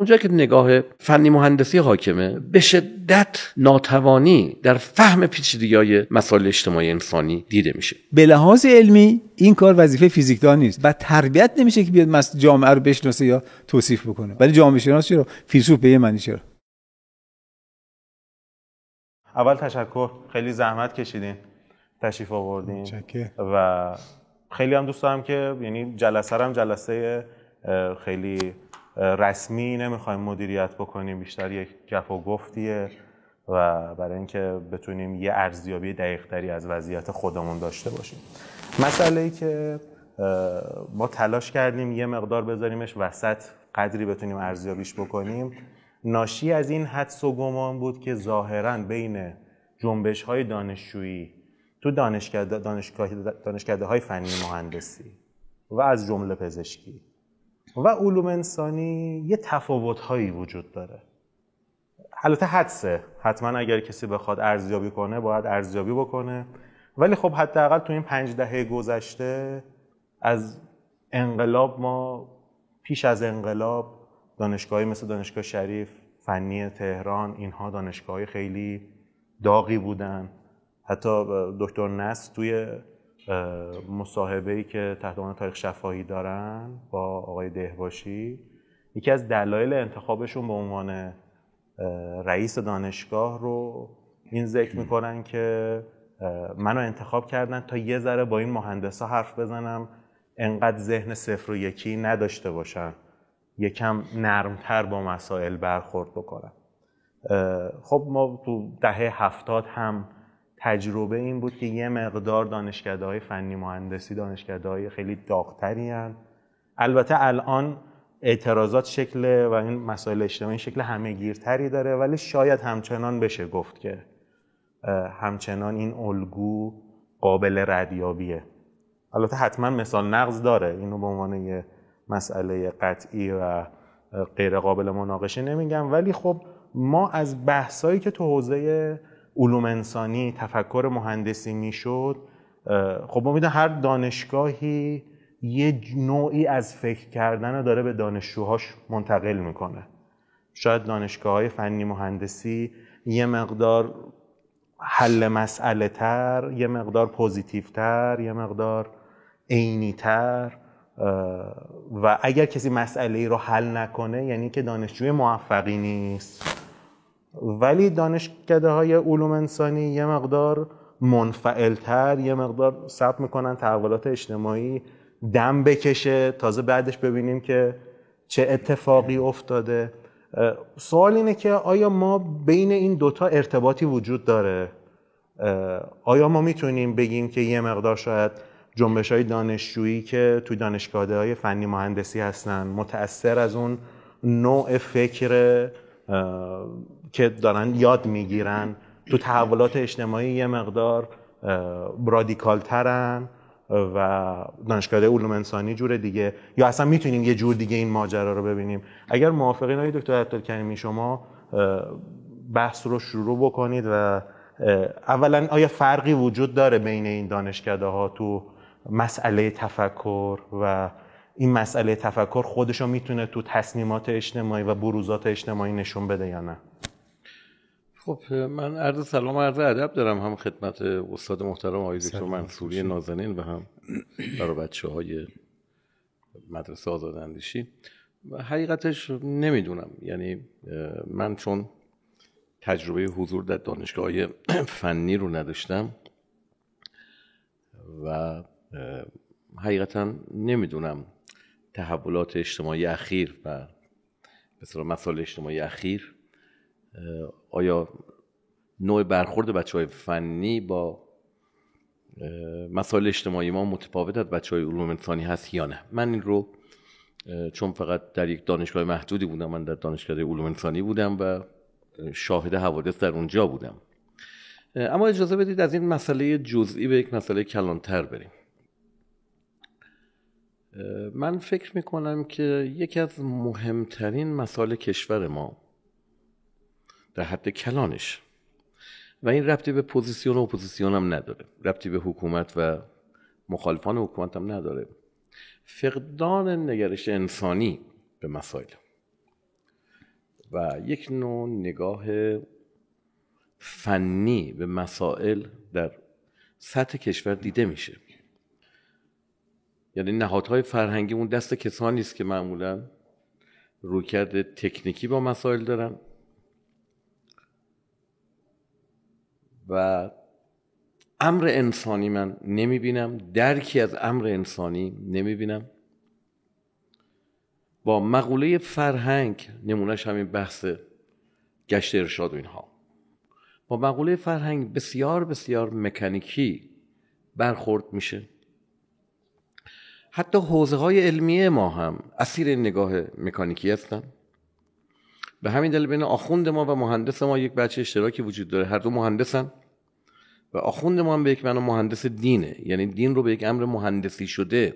اونجا که نگاه فنی مهندسی حاکمه به شدت ناتوانی در فهم پیچیدگی های مسائل اجتماعی انسانی دیده میشه. به لحاظ علمی این کار وظیفه فیزیکدان نیست و تربیت نمیشه که بیاد جامعه رو بشناسه یا توصیف بکنه. ولی جامعه شناس چرا؟ فیلسوف به یه معنی چرا؟ اول تشکر. خیلی زحمت کشیدین. تشریف آوردین. و خیلی هم دوست دارم که یعنی جلسه هم جلسه خیلی رسمی نمی‌خوایم مدیریت بکنیم بیشتر یک گپ و گفتیه و برای اینکه بتونیم یه ارزیابی دقیقتری از وضعیت خودمون داشته باشیم. مسئله ای که ما تلاش کردیم یه مقدار بذاریمش وسط قدری بتونیم ارزیابیش بکنیم. ناشی از این حدس و گمان بود که ظاهرا بین جنبش های دانشجویی تو دانشکده, دانشکده های فنی مهندسی و از جمله پزشکی و علوم انسانی یه تفاوت هایی وجود داره. البته حدسه. حتما اگر کسی بخواد ارزیابی کنه باید ارزیابی بکنه. ولی خب حداقل تو این پنج دهه گذشته از انقلاب ما پیش از انقلاب دانشگاهی مثل دانشگاه شریف فنی تهران اینها دانشگاه خیلی داغی بودن. حتی دکتر نس توی مصاحبه ای که تحت عنوان تاریخ شفاهی دارن با آقای دهباشی. یکی از دلایل انتخابشون به عنوان رئیس دانشگاه رو این ذکر می‌کنن که منو انتخاب کردن تا یه ذره با این مهندسا حرف بزنم انقدر ذهن صفر و یکی نداشته باشن یکم نرمتر با مسائل برخورد بکنم. خب ما تو دهه هفتاد هم تجربه این بود که یه مقدار دانشکده های فنی مهندسی دانشکده های خیلی داغتری هن. البته الان اعتراضات شکل و این مسائل اجتماعی شکل همهگیرتری داره ولی شاید همچنان بشه گفت که همچنان این الگو قابل ردیابیه. البته حتما مثال نقض داره. اینو به عنوان یه مسئله قطعی و غیر قابل مناقشه نمیگم. ولی خب ما از بحثایی که تو حوزه علوم انسانی تفکر مهندسی می‌شد خب ما می‌دونم هر دانشگاهی یه نوعی از فکر کردن رو داره به دانشجوهاش منتقل می‌کنه. شاید دانشگاه های فنی مهندسی یه مقدار حل مسئله تر یه مقدار پوزیتیو تر یه مقدار عینی تر و اگر کسی مسئله ای رو حل نکنه یعنی که دانشجوی موفقی نیست. ولی دانشکده های علوم انسانی یه مقدار منفعلتر یه مقدار ثبت می‌کنن تحولات اجتماعی دم بکشه. تازه بعدش ببینیم که چه اتفاقی افتاده. سوال اینه که آیا ما بین این دوتا ارتباطی وجود داره؟ آیا ما می‌تونیم بگیم که یه مقدار شاید جنبش های دانشجویی که توی دانشگاه های فنی مهندسی هستن متأثر از اون نوع فکر که دارن یاد می‌گیرن. تو تحولات اجتماعی یه مقدار رادیکال ترن و دانشگاه علوم انسانی جور دیگه. یا اصلا می‌تونیم یه جور دیگه این ماجرا رو ببینیم. اگر موافقین های دکتر عبدالکریمی شما بحث رو شروع بکنید و اولا آیا فرقی وجود داره بین این دانشکده ها تو مسئله تفکر و این مسئله تفکر خودش می‌تونه تو تصمیمات اجتماعی و بروزات اجتماعی نشون بده یا نه؟ خب من عرض سلام و عرض ادب دارم هم خدمت استاد محترم آقای دکتر منصوری نازنین و هم برای بچه های مدرسه آزاد اندیشی. حقیقتش نمی‌دونم. یعنی من چون تجربه حضور در دانشگاه فنی رو نداشتم و حقیقتا نمی‌دونم تحولات اجتماعی اخیر و مثلا مسائل اجتماعی اخیر آیا نوع برخورد بچه های فنی با مسائل اجتماعی ما متفاوت از بچه های علوم انسانی هست یا نه؟ من این رو چون فقط در یک دانشگاه محدودی بودم من در دانشگاه علوم انسانی بودم و شاهد حوادث در اونجا بودم. اما اجازه بدید از این مسئله جزئی به یک مسئله کلانتر بریم. من فکر می‌کنم که یکی از مهمترین مسائل کشور ما در حد کلانش. و این ربطی به پوزیسیون و اپوزیسیون هم نداره. ربطی به حکومت و مخالفان حکومت هم نداره. فقدان نگرش انسانی به مسائل. و یک نوع نگاه فنی به مسائل در سطح کشور دیده میشه. یعنی نهادهای فرهنگی اون دست کسانی است که معمولا رویکرد تکنیکی با مسائل دارن. و امر انسانی من نمی‌بینم درکی از امر انسانی نمی‌بینم. با مقوله فرهنگ نمونهش همین بحث گشت ارشاد و اینها. با مقوله فرهنگ بسیار بسیار مکانیکی برخورد میشه. حتی حوزه های علمیه ما هم اسیر نگاه مکانیکی هستن. به همین دلیل بین آخوند ما و مهندس ما یک بچه اشتراکی وجود داره. هر دو مهندسن و آخوند ما هم به یک معنا مهندس دینه. یعنی دین رو به یک امر مهندسی شده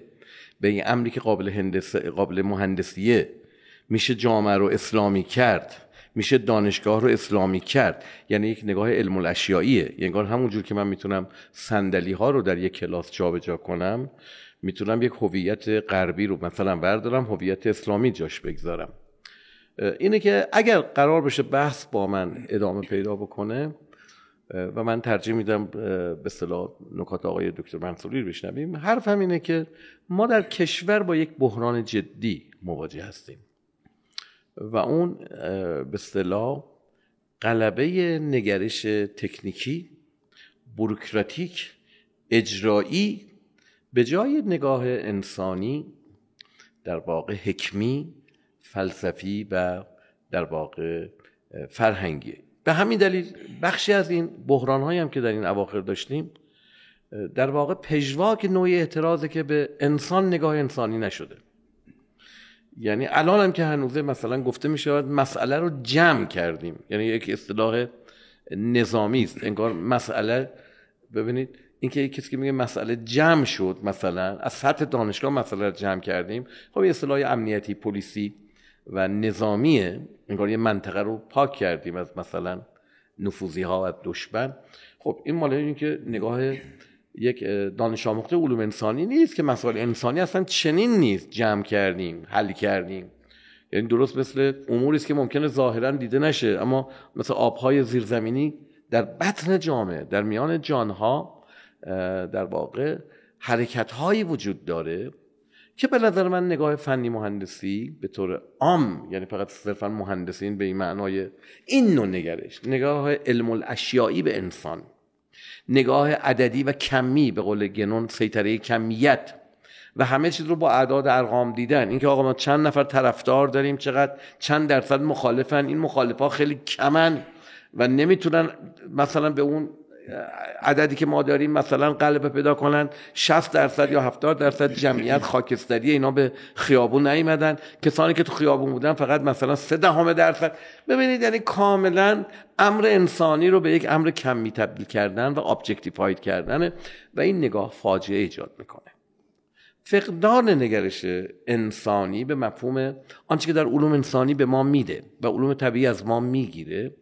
به یک امری که قابل, قابل مهندسیه میشه جامعه رو اسلامی کرد میشه دانشگاه رو اسلامی کرد. یعنی یک نگاه علم الاشیاییه یعنی همونجور که من می‌تونم صندلی ها رو در یک کلاس جابجا کنم می‌تونم یک هویت غربی رو مثلا بردارم هویت اسلامی جاش بگذارم. اینه که اگر قرار بشه بحث با من ادامه پیدا بکنه و من ترجیح میدم به اصطلاح نکات آقای دکتر منصوری رو بشنویم. حرفم اینه که ما در کشور با یک بحران جدی مواجه هستیم. و اون به اصطلاح قلبه نگرش تکنیکی بروکراتیک اجرایی به جای نگاه انسانی در واقع حکمی فلسفی و در واقع فرهنگی. به همین دلیل بخشی از این بحران هم که در این اواخر داشتیم در واقع پژواک نوعی اعتراضه که به انسان نگاه انسانی نشده. یعنی الان هم که هنوزه مثلا گفته می شود مسئله رو جمع کردیم. یعنی یک اصطلاح نظامی است. انگار مسئله ببینید اینکه کسی که میگه مسئله جمع شد مثلا از سطح دانشگاه مسئله رو جمع کردیم خب یه اصطلاح امنیتی پلیسی و نظامیه انگار یه منطقه رو پاک کردیم از مثلا نفوذی ها و دشمن. خب این مال این که نگاه یک دانش آموخته علوم انسانی نیست که مسائل انسانی اصلا چنین نیست. جمع کردیم حل کردیم. یعنی درست مثل اموری است که ممکنه ظاهرا دیده نشه اما مثل آبهای زیرزمینی در بطن جامعه در میان جانها در واقع حرکت هایی وجود داره که به نظر من نگاه فنی مهندسی به طور عام یعنی فقط صرفا مهندسین به این معنای این نوع نگرش نگاه علم الاشیایی به انسان نگاه عددی و کمی به قول گنون سیطره کمیت و همه چیز رو با اعداد ارقام دیدن. اینکه آقا ما چند نفر طرفدار داریم چقدر چند درصد مخالفن این مخالفا خیلی کمن و نمی‌تونن مثلا به اون عددی که ما داریم مثلا قلب پیدا کنن 60 درصد یا 70 درصد جمعیت خاکستری اینا به خیابون نیومدن. کسانی که تو خیابون بودن فقط مثلا 3 دهم درصد. ببینید یعنی کاملا امر انسانی رو به یک امر کمی تبدیل کردن و ابجکتیفاید کردن و این نگاه فاجعه ایجاد می‌کنه. فقدان نگرش انسانی به مفهوم آنچه که در علوم انسانی به ما میده و علوم طبیعی از ما می‌گیره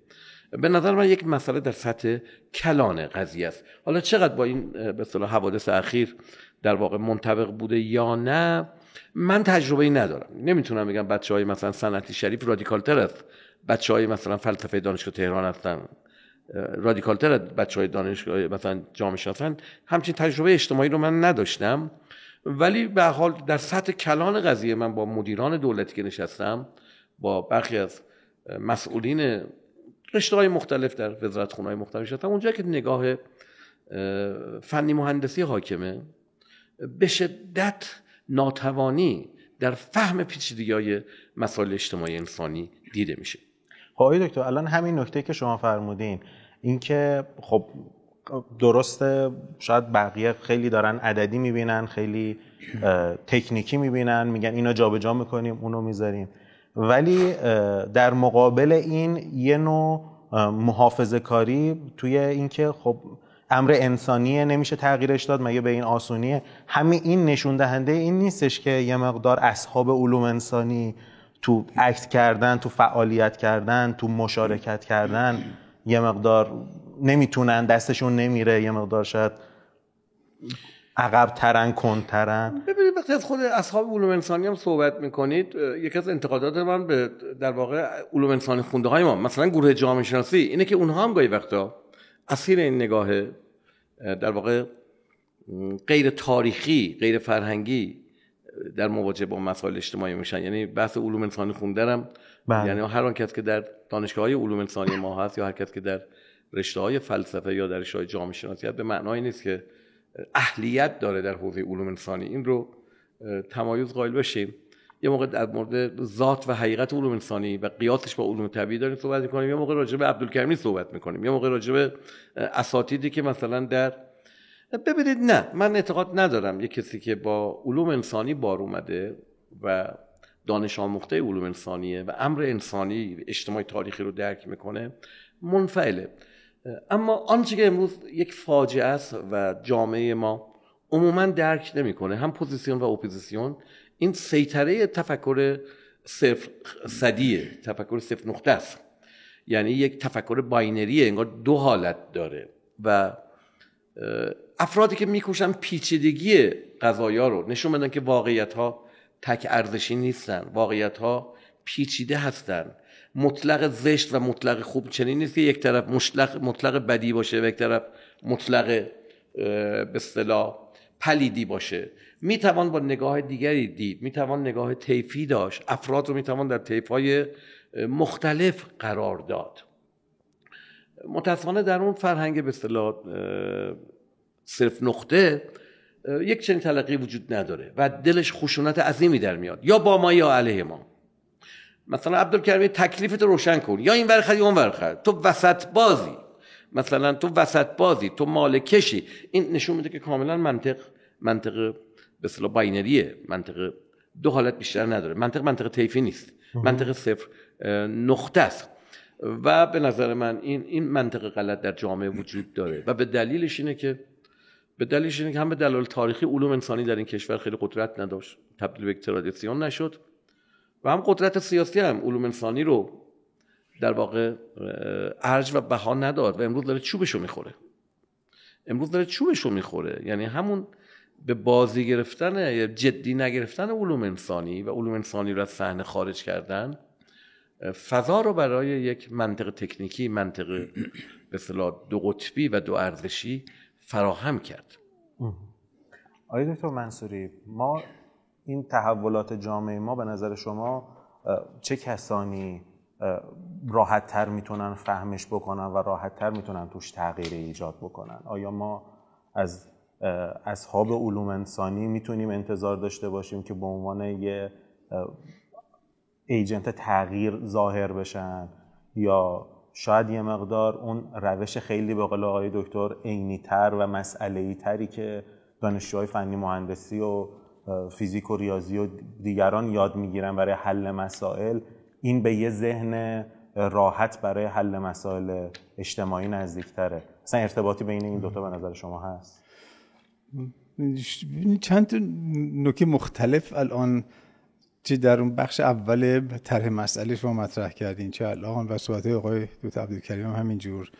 به نظر من یک مسئله در سطح کلان قضیه است. حالا چقدر با این به اصطلاح حوادث اخیر در واقع منطبق بوده یا نه من تجربه ای ندارم. نمی‌تونم بگم بچه های مثلا سنتی شریف رادیکال تر است بچه های مثلا فلسفه دانشگاه تهران هستن. رادیکال تر بچه های دانشگاه مثلا جامعه شناسن همچین تجربه اجتماعی رو من نداشتم. ولی به حال در سطح کلان قضیه من با مدیران دولتی که نشستم با برخی از مسئولین رشته های مختلف در وزارت خونه های مختلف شدم اونجا که نگاه فنی مهندسی حاکمه به شدت ناتوانی در فهم پیچیدگی های مسائل اجتماعی انسانی دیده میشه. خب دکتر الان همین نکته که شما فرمودین اینکه خب درسته شاید بقیه خیلی دارن عددی می‌بینن خیلی تکنیکی می‌بینن میگن اینا جابجا می‌کنیم اونو می‌ذاریم. ولی در مقابل این یه نوع محافظه کاری توی اینکه خب امر انسانیه نمیشه تغییرش داد مگه به این آسونیه؟ همین این نشون دهنده این نیستش که یه مقدار اصحاب علوم انسانی تو عکس کردن تو فعالیت کردن تو مشارکت کردن یه مقدار نمی‌تونن دستشون نمیره یه مقدار شاید عقب ترن کنترن. ببینید وقتی از خود اصحاب علوم انسانی هم صحبت می‌کنید یکی از انتقادات من به در واقع علوم انسانی خونده های ما مثلا گروه جامعه شناسی اینه که اونها هم گاهی وقتا اسیر این نگاه در واقع غیر تاریخی غیر فرهنگی در مواجهه با مسائل اجتماعی میشن. یعنی بحث علوم انسانی خوندنم بله. یعنی هر آن کس که در دانشگاه های علوم انسانی ما هست یا هر کس که در رشته های فلسفه یا در رشته های جامعه شناسی به معنای نیست که اهلیت داره در حوزه علوم انسانی. این رو تمایز قائل بشیم. یه موقع در مورد ذات و حقیقت علوم انسانی و قیاسش با علوم طبیعی داریم صحبت می‌کنیم. یه موقع راجع به عبدالکریمی صحبت می‌کنیم. یه موقع راجع به اساتیدی که مثلا در ببینید نه من اعتقاد ندارم یه کسی که با علوم انسانی بار اومده و دانش آموخته علوم انسانیه و امر انسانی اجتماعی تاریخی رو درک می‌کنه منفعله. اما آنچه که امروز یک فاجعه است و جامعه ما عموما درک نمی‌کنه هم پوزیسیون و اپوزیسیون این سیطره تفکر صفر صدیه تفکر صفر نقطه است. یعنی یک تفکر binary ه انگار دو حالت داره و افرادی که میکوشن پیچیدگی قضایا رو نشون بدن که واقعیت ها تک ارزشی نیستن واقعیت ها پیچیده هستن. مطلق زشت و مطلق خوب چنین نیست که یک طرف مطلق, مطلق بدی باشه و یک طرف مطلق به اصطلاح پلیدی باشه. می‌توان با نگاه دیگری دید می‌توان نگاه طیفی داشت. افراد رو می‌توان در طیفهای مختلف قرار داد. متاسفانه در اون فرهنگ به اصطلاح صرف نقطه یک چنین تلقی وجود نداره و دلش خشونت عظیمی در میاد. یا با ما یا علیه ما. مثلا عبدالکرمی تکلیفت روشن کن. یا این ورخد یا اون ورخد تو وسط بازی مثلا تو وسط بازی تو مالکشی این نشون میده که کاملا منطق منطق به اصطلاح باینریه منطق دو حالت بیشتر نداره. منطق منطق طیفی نیست. منطق صفر نقطه است. و به نظر من این این منطق غلط در جامعه وجود داره. و به دلیلش اینه که به دلیلش اینه که هم به دلایل تاریخی علوم انسانی در این کشور خیلی قدرت نداشت. تبدیل به ترادیسیون نشد. و هم قدرت سیاسی هم علوم انسانی رو در واقع ارج و بها نداد و امروز داره چوبشو می‌خوره. امروز داره چوبشو می‌خوره. یعنی همون به بازی گرفتن یا جدی نگرفتن علوم انسانی و علوم انسانی رو از صحنه خارج کردن فضا رو برای یک منطق تکنیکی منطق به دو قطبی و دو ارزشی فراهم کرد. آقای دکتر منصوری ما این تحولات جامعه ما به نظر شما چه کسانی راحت تر می‌تونن فهمش بکنن و راحت تر می‌تونن توش تغییر ایجاد بکنن؟ آیا ما از اصحاب علوم انسانی می‌تونیم انتظار داشته باشیم که به عنوان یه ایجنت تغییر ظاهر بشن؟ یا شاید یه مقدار اون روش خیلی به قول آقای دکتر عینی تر و مسئله تری که دانشجوهای فنی مهندسی و فیزیک و ریاضی و دیگران یاد می‌گیرن برای حل مسائل. این به یه ذهن راحت برای حل مسائل اجتماعی نزدیکتره. مثلا ارتباطی بین این دوتا به نظر شما هست؟ چند نکه مختلف الان چه در اون بخش اول طرح مسئله شما مطرح کردین چه الان و صحبت آقای دکتر عبدالکریم هم همینجور.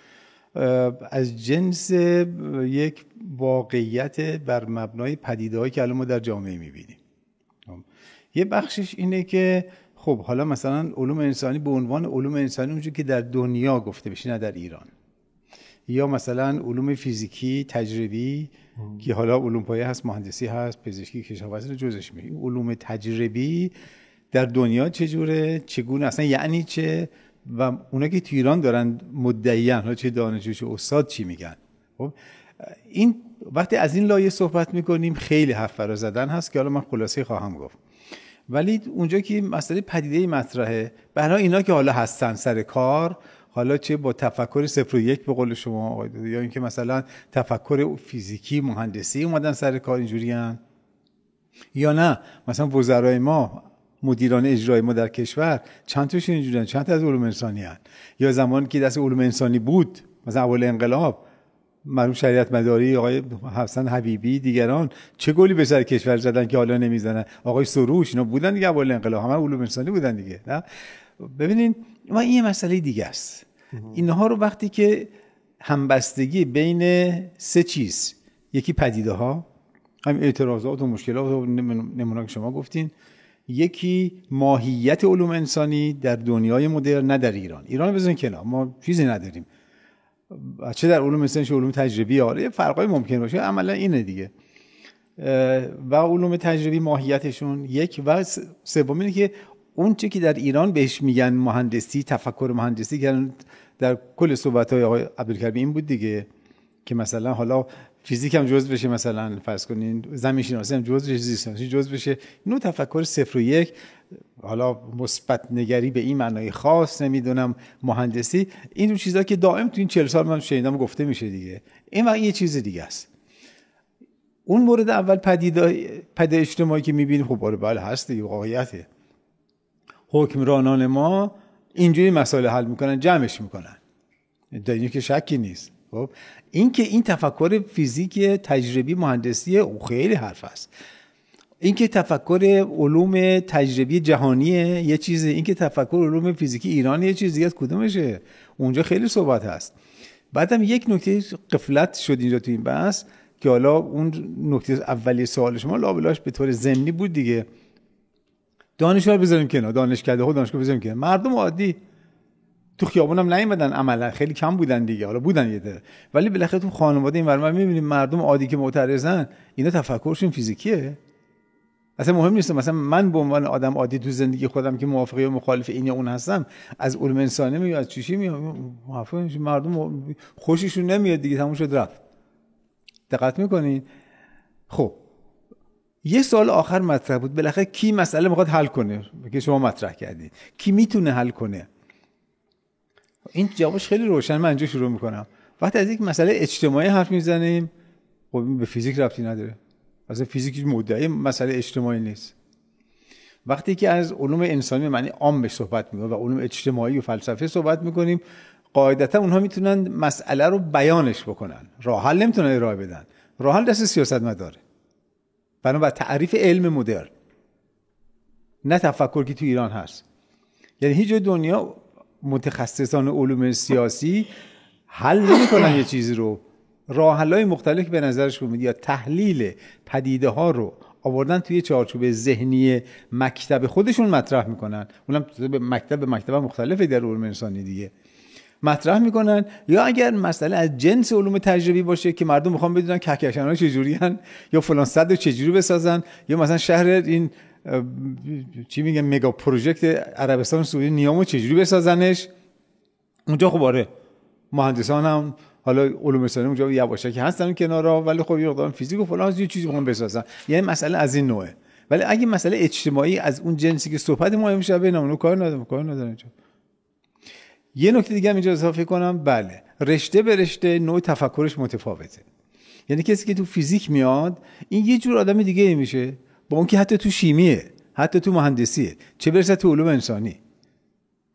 از جنس یک واقعیت بر مبنای پدیدهایی که الان ما در جامعه می‌بینیم. یه بخشش اینه که خب حالا مثلا علوم انسانی به عنوان علوم انسانی اونجور که در دنیا گفته بشه نه در ایران. یا مثلا علوم فیزیکی تجربی که حالا علوم پایه هست مهندسی هست پزشکی کشاورزی رو جزش می علوم تجربی در دنیا چجوره چگونه؟ اصلا یعنی چه؟ و اونا که تو ایران دارن مدعیان چه دانشجو چه استاد چی میگن؟ خب این وقتی از این لایه صحبت می‌کنیم خیلی حرف فرا زدن هست که حالا من خلاصه خواهم گفت. ولی اونجا که مسئله پدیده مطرحه برای اینا که حالا هستن سر کار حالا چه با تفکر صفر و یک به قول شما یا اینکه مثلا تفکر فیزیکی مهندسی اومدن سر کار اینجوری یا نه؟ مثلا وزرای ما مدیران اجرای ما در کشور چند تاشون اینجوریان چند تا از علوم انسانی هن. یا زمانی که دست علوم انسانی بود مثلا اول انقلاب مرحوم شریعت مداری آقای حسن حبیبی دیگران چه گلی به سر کشور زدن که حالا نمی‌زنن؟ آقای سروش اینا بودن دیگه اول انقلاب. همه علوم انسانی بودن دیگه نه؟ ببینین ما این مسئله دیگه است. اینها رو وقتی که همبستگی بین سه چیز یکی پدیده ها همین اعتراضات و مشکلات و نمونه که شما گفتین یکی ماهیت علوم انسانی در دنیای مدرن نه در ایران. ایران بزنین کنار. ما چیزی نداریم. چه در علوم انسانی چه علوم تجربی؟ آره فرقای ممکن باشه. عملا اینه دیگه. و علوم تجربی ماهیتشون یک. و سوم اینه که اون چی که در ایران بهش میگن مهندسی تفکر مهندسی که در کل صحبت های آقای عبدالکریم این بود دیگه که مثلا حالا فیزیک هم جز بشه مثلا فرض کنین زمین شناسی هم جز بشه زیست شناسی جز بشه نوع تفکر صفر و یک. حالا مثبت نگری به این معنای خاص نمی‌دونم مهندسی. این چیزا که دائم تو این 40 سال من شنیدم گفته میشه دیگه. این وقت یه چیز دیگه است. اون مورد اول پدید پد اجتماعی که می‌بینیم خب آره بله هست دیگه واقعیته. حکمرانان ما اینجوری مسائل حل می‌کنن جمعش می‌کنن. در که شکی نیست. خب؟ این که این تفکر فیزیک تجربی مهندسی او خیلی حرف است. این که تفکر علوم تجربی جهانیه یه چیزه. این که تفکر علوم فیزیکی ایران یه چیز دیگه از کدومشه؟ اونجا خیلی صحبت هست. بعدم یک نکته قفلت شد اینجا تو این بحث که حالا اون نکته اولی سوال شما لابلاش به طور ضمنی بود دیگه. دانشگاه بذاریم کنار. دانشکده ها دانشگاه بذاریم کنار. مردم عادی تو خیابون هم نیومدن عملا. خیلی کم بودن دیگه. حالا بودن یه ده ولی بالاخره تو خانواده این ورما می‌بینیم مردم عادی که معترضن اینا تفکرشون فیزیکیه. اصلا مهم نیست. مثلا من به عنوان آدم عادی تو زندگی خودم که موافقه و مخالف این یا اون هستم از علوم انسانی میاد از چیشی میاد مردم خوششون نمیاد دیگه تموم شد رفت. دقت می‌کنین؟ خب. یه سال آخر مطرح بود. بالاخره کی مسئله می‌خواد حل کنه؟ که شما مطرح کردید کی می‌تونه حل کنه؟ این جوابش خیلی روشن من اینجا شروع می‌کنم. وقتی از یک مسئله اجتماعی حرف می‌زنیم خب به فیزیک ربطی نداره. اصلا فیزیک مدعی مسئله اجتماعی نیست. وقتی که از علوم انسانی معنی عام به صحبت می‌کنیم و علوم اجتماعی و فلسفه صحبت می‌کنیم قاعدتا اونها می‌تونن مسئله رو بیانش بکنن. راه حل نمی‌تونن ارائه بدن. راه حل دست سیاست مداره بنابر تعریف علم مدرن. نه تفکر که تو ایران هست. یعنی هیچ دنیا متخصصان علوم سیاسی حل نمی‌کنن یه چیزی رو. راه های مختلف به نظرش میاد یا تحلیل پدیده ها رو آوردن توی چارچوب ذهنی مکتب خودشون مطرح می‌کنن. اونم به مکتب مکتب مختلفه در علوم انسانی دیگه. مطرح می‌کنن. یا اگر مسئله از جنس علوم تجربی باشه که مردم می‌خوان بدونن کهکشان ها چجوری هن یا فلان صد چجوری بسازن یا مثلا شهر این چی میگن مگا پروژکت عربستان سعودی نیامو چجوری بسازنش؟ اونجا خب آره مهندسان هم حالا علوم انسانی اونجا یواشکی هستن کنارا ولی خب یه فیزیک و فلان یه چیزی بخوام بسازن. یعنی مسئله از این نوعه. ولی اگه مسئله اجتماعی از اون جنسی که صحبت ما میشه بین اونو کار ندارم کار ندارم یه نکته دیگه هم اینجا اضافه کنم بله رشته به رشته نوع تفکرش متفاوته. یعنی کسی که تو فیزیک میاد این یه جور آدم دیگه میشه. با اون که حتی تو شیمیه حتی تو مهندسیه. چه برسه تو علوم انسانی؟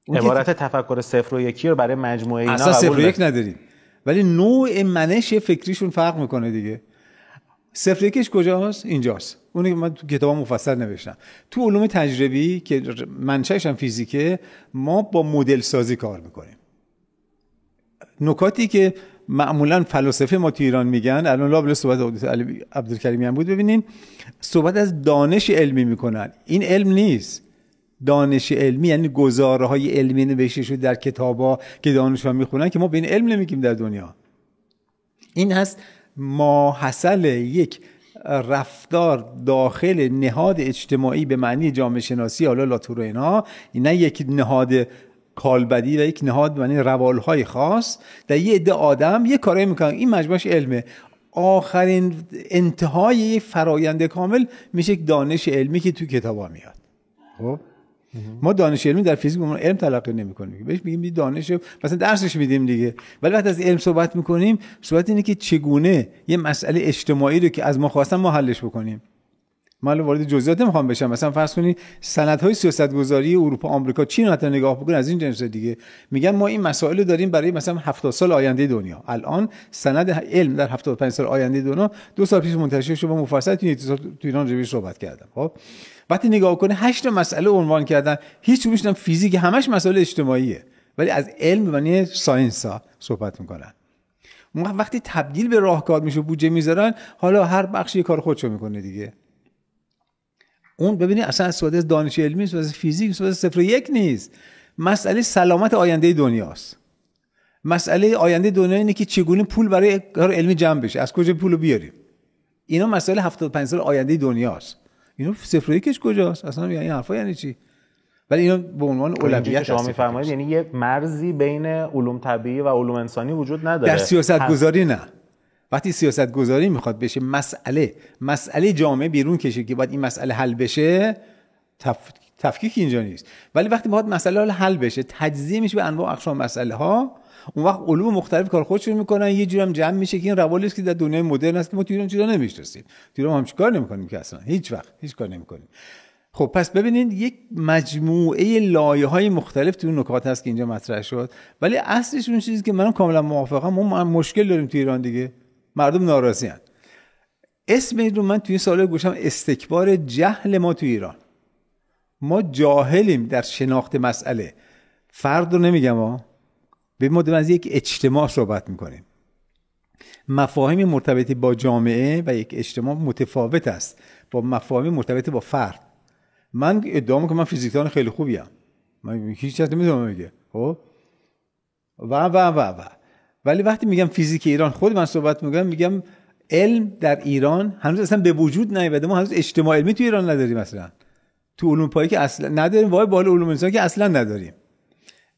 عبارت تفکر صفر و یکی رو برای مجموعه اینا اصلا صفر و یک نداریم. ولی نوع منش فکریشون فرق می‌کنه دیگه. صفر یکش کجاست؟ اینجاست. اونی که من تو کتاب مفصل نوشتم. تو علوم تجربی که منشأش هم فیزیکه ما با مدل سازی کار می‌کنیم. نکاتی که معمولا فلاسفه ما تو ایران میگن. الان لابل صحبت عبدالکریمی هم بود. ببینین صحبت از دانش علمی می‌کنن. این علم نیست. دانش علمی یعنی گزاره های علمی نوشته شده در کتابا که دانشجوها می‌خونن که ما به این علم نمیگیم در دنیا. این هست ما حسل یک رفتار داخل نهاد اجتماعی به معنی جامعه شناسی حالا لاتور اینا. نه یک نهاد کالبدی و یک نهاد معنی روالهای خاص در یه عده آدم یه کاری می‌کنن. این مجموعش علمه. آخرین انتهای فرایند کامل میشه یک دانش علمی که تو کتابا میاد. خب؟ ما دانش علمی در فیزیک ما علم تلقی نمی‌کنیم. بهش میگیم دانش مثلا درسش میدیم دیگه. ولی وقتی از علم صحبت می‌کنیم صحبت اینه که چگونه یه مسئله اجتماعی رو که از ما خواستن ما حلش بکنیم. من وارد جزئیات نمی‌خوام بشم. مثلا فرض کنید سندهای سیاستگذاری اروپا آمریکا چین حتی نگاه بکنید از این جنس دیگه. میگن ما این مسائل داریم برای مثلا 70 سال آینده دنیا. الان سند علم در 75 سال آینده دنیا دو سال پیش منتشر شد و مفصل تو ایران روی صحبت کردم. خب؟ وقتی نگاه کنه هشت مسئله عنوان کردن هیچ کدومش فیزیک همش مسئله اجتماعیه. ولی از علم معنی ساینس ها صحبت می‌کنن. وقتی تبدیل به راهکار میشه بودجه می‌ذارن حالا هر بخشی کار خودشو می‌کنه دیگه. اون ببینید اصلا از دانش علمی از فیزیک سواد صفر یک نیست. مسئله سلامت آینده دنیاست. مسئله آینده دنیا اینه که چگونه پول برای کار علمی جمع بشه. از کجا پول بیاریم؟ اینا مسئله 75 سال آینده دنیاست. اینا صفر یکش کجاست؟ اصلا یعنی حرفا یعنی چی؟ ولی اینا به عنوان اولویت شما میفرمایید یعنی یه مرزی بین علوم طبیعی و علوم انسانی وجود نداره. در سیاست گذاری نه. وقتی سیاست گذاری می‌خواد بشه مسئله مسئله جامعه بیرون کشه که باید این مسئله حل بشه تف... تفکیک اینجا نیست. ولی وقتی باید مسئله حل بشه تجزیه میشه به انواع اقسام مسئله ها اون وقت علوم مختلف کار خودشون می‌کنن یه جوری هم جمع میشه که این روالی که در دنیای مدرن است که ما تو ایران چیزا نمی‌شناسیم. تو ایران هم چیکار نمی‌کنیم که اصلا هیچ وقت هیچ کار نمی‌کنیم. خب پس ببینید یک مجموعه لایه های مختلف تو نکات هست که اینجا مطرح شد. ولی اصلش اون چیزی که منم کاملا موافقم ما مشکل داریم تو ایران دیگه. مردم ناراضی هن. اسم این رو من توی این سال گوشم استکبار جهل ما تو ایران. ما جاهلیم در شناخت مسئله. فرد رو نمیگم ها به ما از یک اجتماع صحبت می‌کنیم. مفاهیم مرتبطی با جامعه و یک اجتماع متفاوت است. با مفاهیم مرتبط با فرد. من ادعا می‌کنم من فیزیکدان خیلی خوبیم من هیچ چیز نمی‌دونم میگه خب؟ و و و و. ولی وقتی میگم فیزیک ایران خود من صحبت میگم میگم علم در ایران هنوز اصلا به وجود نیومده. ما هنوز اجتماع علمی تو ایران نداریم مثلا تو علوم که اصلا نداریم وای به حال علوم انسانی که اصلا نداریم.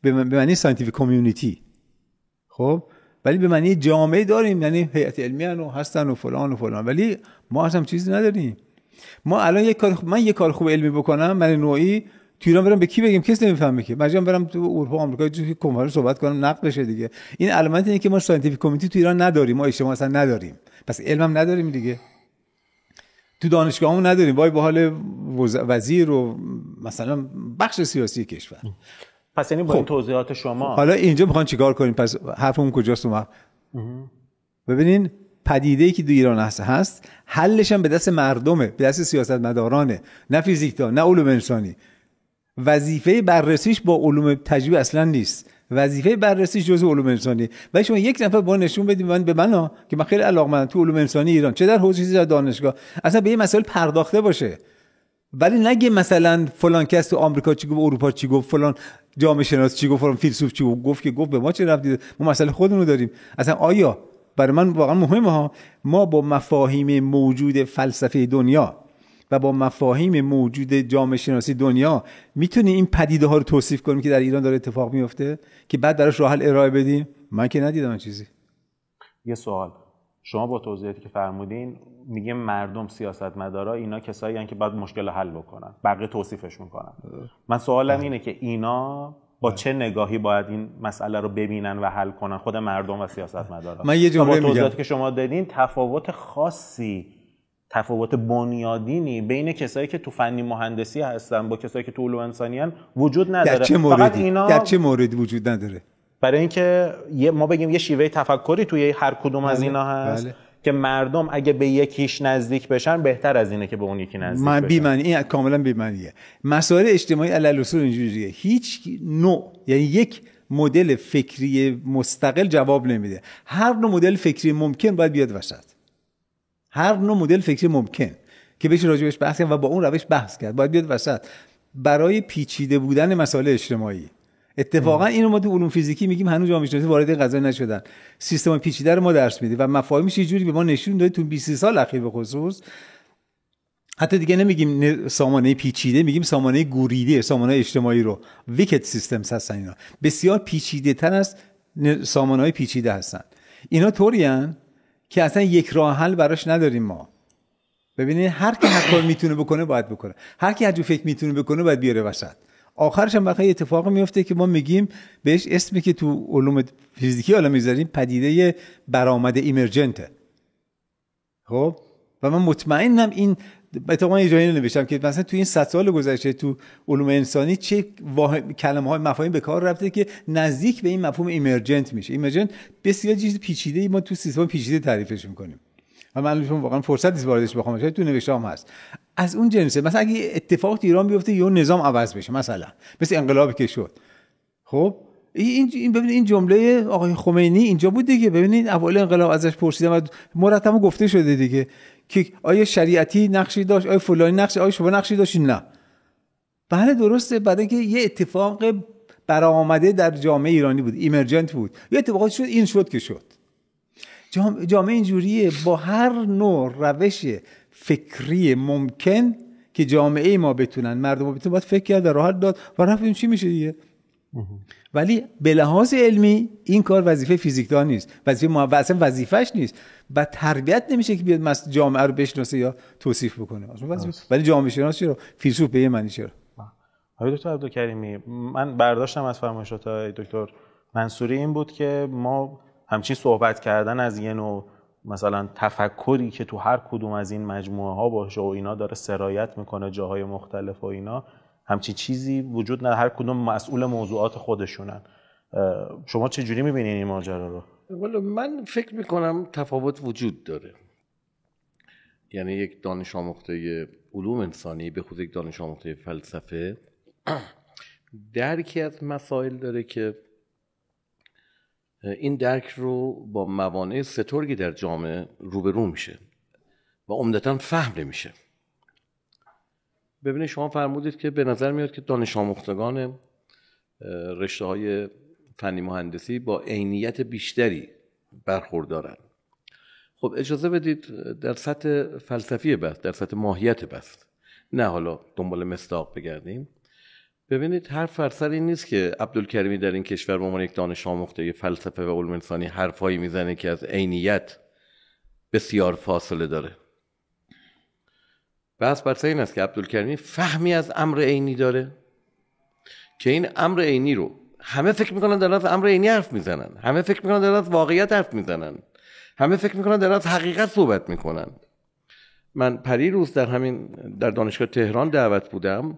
به معنی scientific community خب؟ ولی به معنی جامعه داریم یعنی هیئت علمی و هستن و فلان و فلان. ولی ما اصلا چیزی نداریم. ما الان یک کار من یک کار خوب علمی بکنم من نوعی تو ایران برم به کی بگیم؟ کس نمی‌فهمه که. مجبورم برم تو اروپا آمریکا تو کنفرانس صحبت کنم نقد بشه دیگه. این علامت اینه که ما scientific community تو ایران نداریم. ما اجتماع اصلا نداریم. پس علمم نداریم دیگه. تو دانشگاهمون نداریم. وای به حال وزیر و مثلا بخش سیاسی کشور. پس یعنی با خب. این توضیحات شما حالا اینجا می‌خوان چیکار کنیم؟ پس حرفمون کجاست اون ببینین پدیده ای که دو ایران هست هست حلش هم به دست مردمه به دست سیاستمدارانه. نه فیزیکدان نه علوم انسانی. وظیفه بررسیش با علوم تجربه اصلا نیست. وظیفه بررسیش جزء علوم انسانی. و شما یک نفر با نشون بدید من به من که من خیلی علاقمندم تو علوم انسانی ایران. چه در حوزه در دانشگاه؟ اصلا به این مسائل پرداخته باشه. ولی نگه مثلا فلان کس تو آمریکا چی گفت اروپا چی گفت فلان جامعه شناس چی گفت فلان فیلسوف چی گفت که گفت به ما چه رفتی ما مسئله خودمون داریم. اصلا آیا برای من واقعا مهمه ها؟ ما با مفاهیم موجود فلسفه دنیا و با مفاهیم موجود جامعه شناسی دنیا می‌تونیم این پدیده ها رو توصیف کنیم که در ایران داره اتفاق میفته که بعد براش راه حل ارائه بدیم؟ من که ندیدم چیزی. یه سوال. شما با توضیحاتی که فرمودین میگه مردم سیاستمدارا اینا کسایی که باید مشکل حل بکنن بقیه توصیفش می‌کنن. من سوالم اینه که اینا با چه نگاهی باید این مسئله رو ببینن و حل کنن؟ خود مردم و سیاستمدارا. من یه جمله میگم. که شما دادین تفاوت خاصی تفاوت بنیادینی بین کسایی که تو فنی مهندسی هستن با کسایی که تو علوم انسانی هن وجود نداره. در چه موردی؟ اینا در چه موردی وجود نداره؟ برای اینکه ما بگیم یه شیوه تفکری توی هر کدوم از بله، اینا هست بله. که مردم اگه به یکیش نزدیک بشن بهتر از اینه که به اون یکی نزدیک من بشن. من این کاملا بی‌معنیه. مسائل اجتماعی علل اصول اینجوریه. هیچ نوع یعنی یک مدل فکری مستقل جواب نمیده. هر نوع مدل فکری ممکن باید بیاد وسط. هر نوع مدل فکری ممکن که بشه راجبش بحث کرد و با اون روش بحث کرد. باید بیاد وسط. برای پیچیده بودن مسائل اجتماعی. اتفاقا اینو ما تو علوم فیزیکی میگیم هنوز جامعه شناسی وارد این قضیه نشدن. سیستم پیچیده رو ما درس میدیم و مفاهیمش یه جوری به ما نشون داده تو 20 سال اخیر به خصوص. حتی دیگه نمیگیم سامانه پیچیده میگیم سامانه گوریده سامانه اجتماعی رو. ویکت سیستمز هستن اینا. بسیار پیچیده تر از سامانه های پیچیده هستن. اینا طوری که اصلا یک راه حل براش نداریم ما. ببینید هر کی هر کار می‌تونه بکنه باید بکنه. هر کی هر فکر می‌تونه بکنه باید بیاره وسط. آخرش هم بقیه اتفاق میفته که ما میگیم بهش اسمی که تو علوم فیزیکی حالا می‌ذاریم پدیده برآمده ایمرجنته خب؟ و من مطمئنم این اتفاقا یه جایی نوشتم که مثلا تو این 100 سال گذشته تو علوم انسانی چه کلمه های مفاهیم به کار رفته که نزدیک به این مفهوم ایمرجنت میشه. ایمرجنت بسیار چیز پیچیده ای ما تو سیستم پیچیده تعریفش می‌کنیم. و من واقعا فرصت نیست واردش بخوام شاید تو نوشتم هست. از اون جنسه مثلا اگه اتفاق ایران بیفته یا نظام عوض بشه مثلا. مثل انقلابی که شد. خب؟ این این ببینید این جمله آقای خمینی اینجا بود دیگه. ببینید اول انقلاب ازش پرسیدم و مرتب گفته شده دیگه. که آیا شریعتی نقشی داشت آیا فلانی نقشی آیا شما نقشی داشتی؟ نه. بله درسته. بعد اینکه یه اتفاق برآمده در جامعه ایرانی بود ایمرجنت بود. یه اتفاقات شد این شد که شد. جامعه اینجوریه با هر نوع روش فکری ممکن که جامعه ما بتونن مردم بتونن باید فکر کرد راحت داد. و رفتیم چی میشه دیگه؟ ولی به لحاظ علمی این کار وظیفه فیزیکدان نیست. وظیفه ما اصلا وظیفهش نیست. و تربیت نمیشه که بیاد جامعه رو بشناسه یا توصیف بکنه. ولی جامعه شناس چرا؟ فیلسوف به معنی چرا؟ آقای دکتر عبدالکریمی من برداشتم از فرمایشات دکتر منصوری این بود که ما همچین صحبت کردن از یه نوع مثلا تفکری که تو هر کدوم از این مجموعه ها باشه و اینا داره سرایت می‌کنه جاهای مختلف و اینا همچین چیزی وجود نداره. هر کدوم مسئول موضوعات خودشونن. شما چه جوری می‌بینین این ماجرا رو؟ من فکر می‌کنم تفاوت وجود داره. یعنی یک دانش آموخته علوم انسانی به خود یک دانش آموخته فلسفه درکی از مسائل داره که این درک رو با موانع سترگی در جامعه روبرو میشه و عمدتا فهم نمیشه. ببینید شما فرمودید که به نظر میاد که دانش آموختگان رشته های فنی مهندسی با عینیت بیشتری برخوردارن. خب اجازه بدید در سطح فلسفی بست در سطح ماهیت بست نه حالا دنبال مصداق بگردیم. ببینید هر فرسر این نیست که عبدالکریمی در این کشور به عنوان یک دانش آموخته فلسفه و علوم انسانی حرفایی می‌زنه که از عینیت بسیار فاصله داره. بس بر این است که عبدالکریمی فهمی از امر عینی داره که این امر عینی رو همه فکر می‌کنن در از امر عینی حرف می‌زنن. همه فکر می‌کنن در از واقعیت حرف می‌زنن. همه فکر می‌کنن در از حقیقت صحبت می‌کنن. من پری روز در همین در دانشگاه تهران دعوت بودم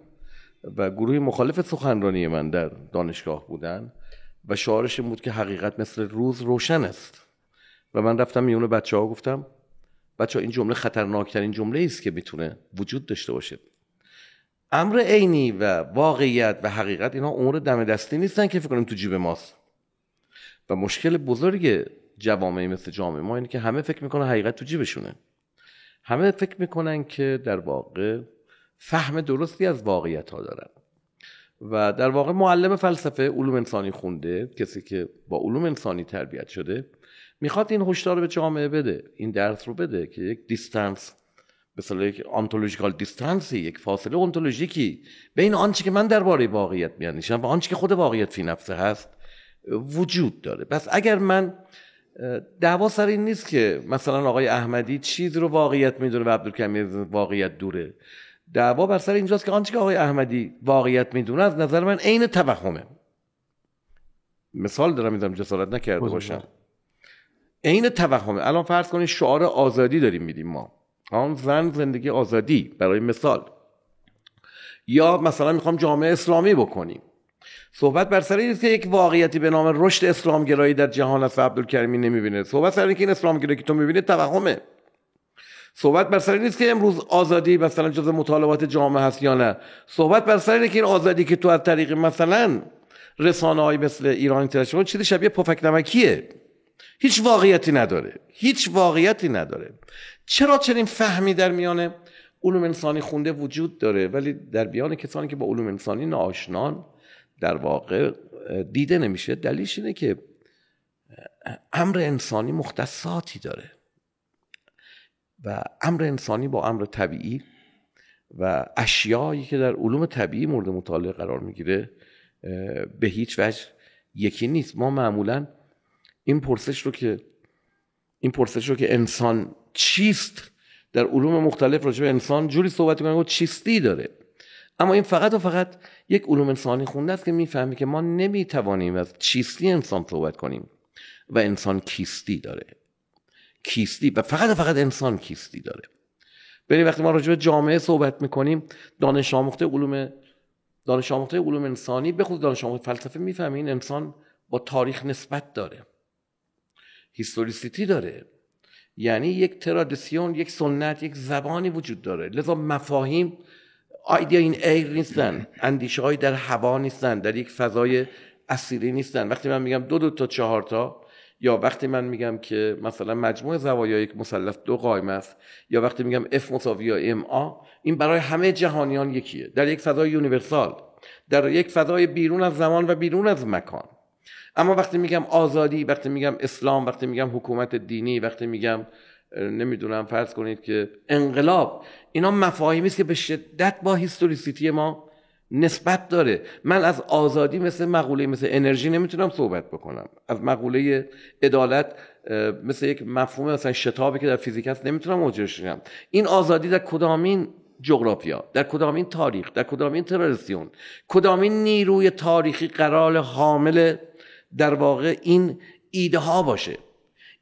و گروه مخالف سخنرانی من در دانشگاه بودن و شعارش این بود که حقیقت مثل روز روشن است. و من رفتم میون بچه ها گفتم بچه این جمله خطرناکترین جمله است که می‌تونه وجود داشته باشه. امر عینی و واقعیت و حقیقت اینا امور دم دستی نیستن که فکر کنیم تو جیب ماست. و مشکل بزرگ جوامعی مثل جامعه ما اینه که همه فکر می‌کنن حقیقت تو جیبشونه. همه فکر می‌کنن که در واقع فهم درستی از واقعیت ها دارن. و در واقع معلم فلسفه علوم انسانی خونده کسی که با علوم انسانی تربیت شده می‌خواد این هشدار رو به جامعه بده این درس رو بده که یک دیستانس مثلا یک آنتولوژیکال دیستانسی یک فاصله اونتولوژیکی بین آنچه که من درباره واقعیت میاندیشم و آنچه که خود واقعیت فی نفسه هست وجود داره. پس اگر من دعوا سر این نیست که مثلا آقای احمدی چیز رو واقعیت می‌دونه و عبدالکمی واقعیت دوره. دعوا بر سر اینجاست که آنچه که آقای احمدی واقعیت می‌دونه از نظر من عین توهمه. مثال دارم میدم جسارت نکرده باشم. عین توهمه. الان فرض کنید شعار آزادی داریم میدیم ما. آن زن زندگی آزادی برای مثال. یا مثلا می‌خوام جامعه اسلامی بکنیم. صحبت بر سر این که یک واقعیتی به نام رشد اسلامگرایی در جهان است عبدالکریمی نمی‌بینه. صحبت سر که این اسلامگرایی که تو می‌بینی توهمه. صحبت بر سر نیست که امروز آزادی مثلا جز مطالبات جامعه هست یا نه. صحبت بر سر که این آزادی که تو از طریق مثلا رسانه های مثل ایران اینترنشنال چیزی شبیه پفک نمکیه. هیچ واقعیتی نداره. هیچ واقعیتی نداره. چرا چنین فهمی در میان علوم انسانی خونده وجود داره ولی در بیان کسانی که با علوم انسانی ناآشنان در واقع دیده نمیشه. دلیلش اینه که امر انسانی مختصاتی داره. و امر انسانی با امر طبیعی و اشیایی که در علوم طبیعی مورد مطالعه قرار می‌گیره به هیچ وجه یکی نیست. ما معمولا این پرسش رو که این پرسش رو که انسان چیست؟ در علوم مختلف راجع به انسان جوری صحبت می‌کنه چیستی داره. اما این فقط و فقط یک علوم انسانی خونده است که می‌فهمی که ما نمی‌توانیم از چیستی انسان صحبت کنیم و انسان کیستی داره. کیستی و فقط و فقط انسان کیستی داره. ببین وقتی ما راجع به جامعه صحبت می‌کنیم دانش آموخته علوم دانش آموخته علوم انسانی به خود دانش آموخته فلسفه می‌فهمه انسان با تاریخ نسبت داره. historicity داره. یعنی یک tradition یک سنت یک زبانی وجود داره. لذا مفاهیم idea in air نیستن. اندیشه های در هوا نیستن در یک فضای اثیری نیستن. وقتی من میگم دو دو تا چهار تا یا وقتی من میگم که مثلا مجموع زوایای یک مثلث دو قایم است یا وقتی میگم F مساوی با m a این برای همه جهانیان یکیه. در یک فضای universal در یک فضای بیرون از زمان و بیرون از مکان. اما وقتی میگم آزادی وقتی میگم اسلام وقتی میگم حکومت دینی وقتی میگم نمی‌دونم فرض کنید که انقلاب اینا مفاهیمی است که به شدت با هیستوریسیتی ما نسبت داره. من از آزادی مثل مقوله مثل انرژی نمی‌تونم صحبت بکنم. از مقوله عدالت مثل یک مفهوم مثلا شتابی که در فیزیک هست نمی‌تونم مجرش کنم این آزادی در کدامین جغرافیا در کدامین تاریخ در کدامین ترادیسیون کدامین نیروی تاریخی قرار حامل در واقع این ایده ها باشه.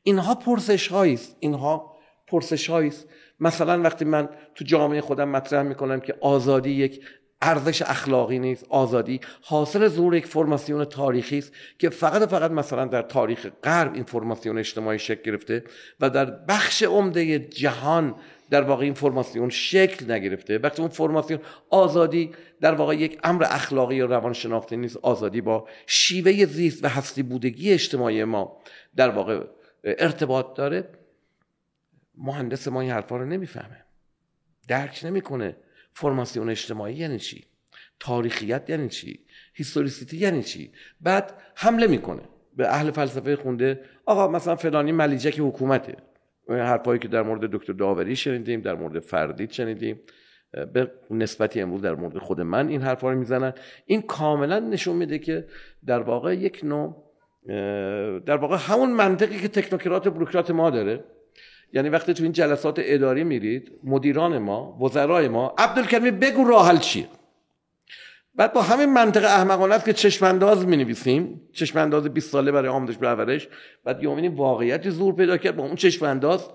اینها پرسش است اینها پرسش است مثلا وقتی من تو جامعه خودم مطرح می‌کنم که آزادی یک ارزش اخلاقی نیست آزادی حاصل ظهور یک فرماسیون تاریخی است که فقط و فقط مثلا در تاریخ غرب این فرماسیون اجتماعی شکل گرفته و در بخش عمده جهان در واقع این فرماسیون شکل نگرفته. وقتی اون فرماسیون آزادی در واقع یک امر اخلاقی یا روانشناختی نیست. آزادی با شیوه زیست و هستی بودگی اجتماعی ما در واقع ارتباط داره. مهندس ما این حرفا رو نمی‌فهمه. درک نمی‌کنه. فرماسیون اجتماعی یعنی چی؟ تاریخیت یعنی چی؟ هیستوریسیتی یعنی چی؟ بعد حمله می‌کنه. به اهل فلسفه خونده آقا مثلا فلانی ملیجک حکومته. حرفایی که در مورد دکتر داوری شنیدیم در مورد فردید شنیدیم. به نسبتی امروز در مورد خود من این حرفا رو می‌زنن. این کاملا نشون میده که در واقع یک نوع در واقع همون منطقی که تکنوکرات بروکرات ما داره. یعنی وقتی تو این جلسات اداری میرید مدیران ما وزرای ما عبدالکریمی بگو راحل چیه؟ بعد با همین منطق احمقانه که چشمانداز می نویسیم چشمانداز 20 ساله برای آموزش پرورش بعد یومینی واقعیتی زور پیدا کرد با اون چشمانداز.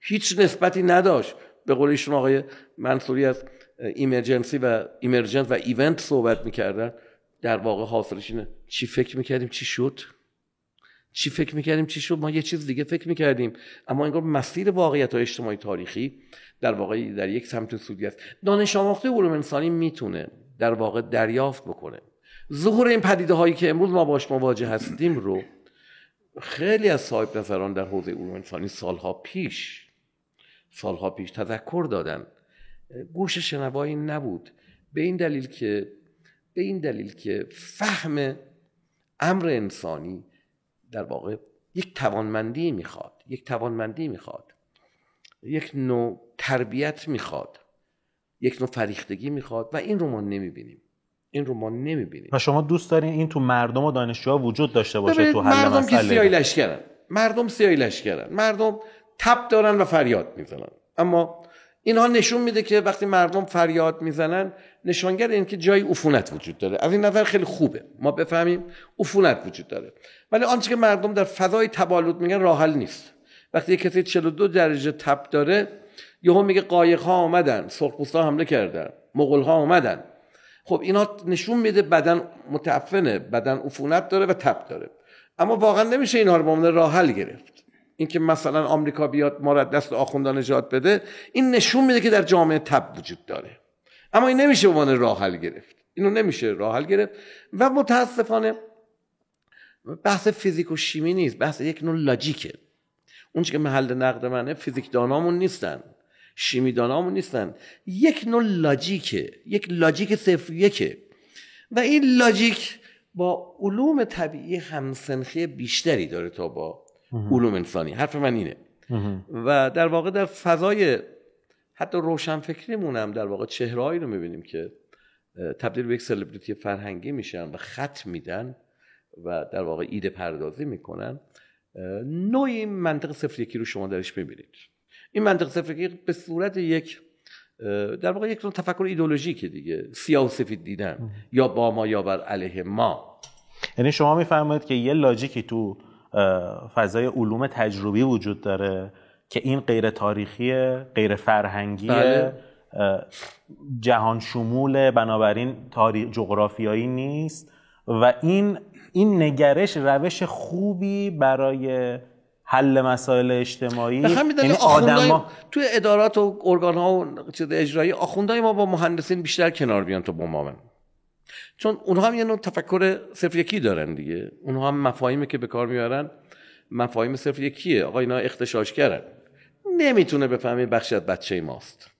هیچ نسبتی نداشت. به قول ایشون آقای منصوری از ایمرجنسی و ایمرجنس و ایونت صحبت می‌کردن. در واقع حاصلش اینه چی فکر می‌کردیم؟ چی شد؟ چی فکر می‌کردیم؟ چی شد؟ ما یه چیز دیگه فکر می‌کردیم. اما انگار مسیر واقعیت های اجتماعی تاریخی در واقع در یک سمت سودی است. دانش آموخته علوم انسانی می‌تونه در واقع دریافت بکنه. ظهور این پدیده هایی که امروز ما باش مواجه هستیم رو خیلی از صاحب نظران در حوزه علوم انسانی سالها پیش سالها پیش تذکر دادن. گوش شنوایی نبود. به این دلیل که به این دلیل که فهم امر انسانی در واقع یک توانمندی می‌خواد یک توانمندی می‌خواد یک نوع تربیت می‌خواد. یک نوع فریختگی می‌خواد و این رو ما نمی‌بینیم. این رو ما نمی‌بینیم. و شما دوست دارین این تو مردم و دانشجوها وجود داشته باشه تو حل مردم که سیایی لشکرن. مردم سیایی لشکرن. مردم تپ دارن و فریاد می‌زنن. اما اینها نشون میده که وقتی مردم فریاد می‌زنن نشانگر این که جای عفونت وجود داره. از این نظر خیلی خوبه. ما بفهمیم عفونت وجود داره. ولی آنچه که مردم در فضای تبالود میگن راحل نیست. وقتی کسی 42 درجه تب داره یهو میگه قایق ها آمدن سرخپوستا حمله کردن مغول ها آمدن. خب اینا نشون میده بدن متعفنه بدن عفونت داره و تب داره. اما واقعا نمیشه اینها رو به راحل گرفت. اینکه مثلا آمریکا بیاد ما دست آخوندان نجات بده این نشون میده که در جامعه تب وجود داره. اما این نمیشه به عنوان راه گرفت. اینو نمیشه راه گرفت. و متاسفانه بحث فیزیک و شیمی نیست بحث یک نوع لاجیکه. اون که محل نقد منه فیزیک دانامون نیستن. شیمی دانامون نیستن. یک نوع لاجیکه یک لاجیک صفر یکه. و این لاجیک با علوم طبیعی همسنخی بیشتری داره تا با علوم انسانی. حرف من اینه. و در واقع در فضای حتی روشنفکریمون هم در واقع چهرهایی رو می‌بینیم که تبدیل به یک سلبریتی فرهنگی میشن و خط میدن و در واقع ایده پردازی می‌کنن. نوعی منطق صفر یکی رو شما درش می‌بینید. این منطق یکی به صورت یک در واقع یک نوع تفکر ایدولوژیکه دیگه سیاه و سفید دیدن یا با ما یا بر علیه ما. یعنی شما میفرمایید که یه لاجیکی تو فضای علوم تجربی وجود داره که این غیر تاریخی غیر فرهنگی بله. جهان شمول بنابراین تاریخ جغرافیایی نیست. و این این نگرش روش خوبی برای حل مسائل اجتماعی. یعنی آدم توی ادارات و ارگان ها و اجرایی آخوندهای ما با مهندسین بیشتر کنار بیان تا با ما من چون اونها هم یه نوع تفکر صرف یکی دارن دیگه. اونها هم مفاهیمی که به کار میارن مفاهیم صرف یکیه. آقا اینا اختشاش کردن نمی‌تونه بفهمه بخشی از بچه ماست.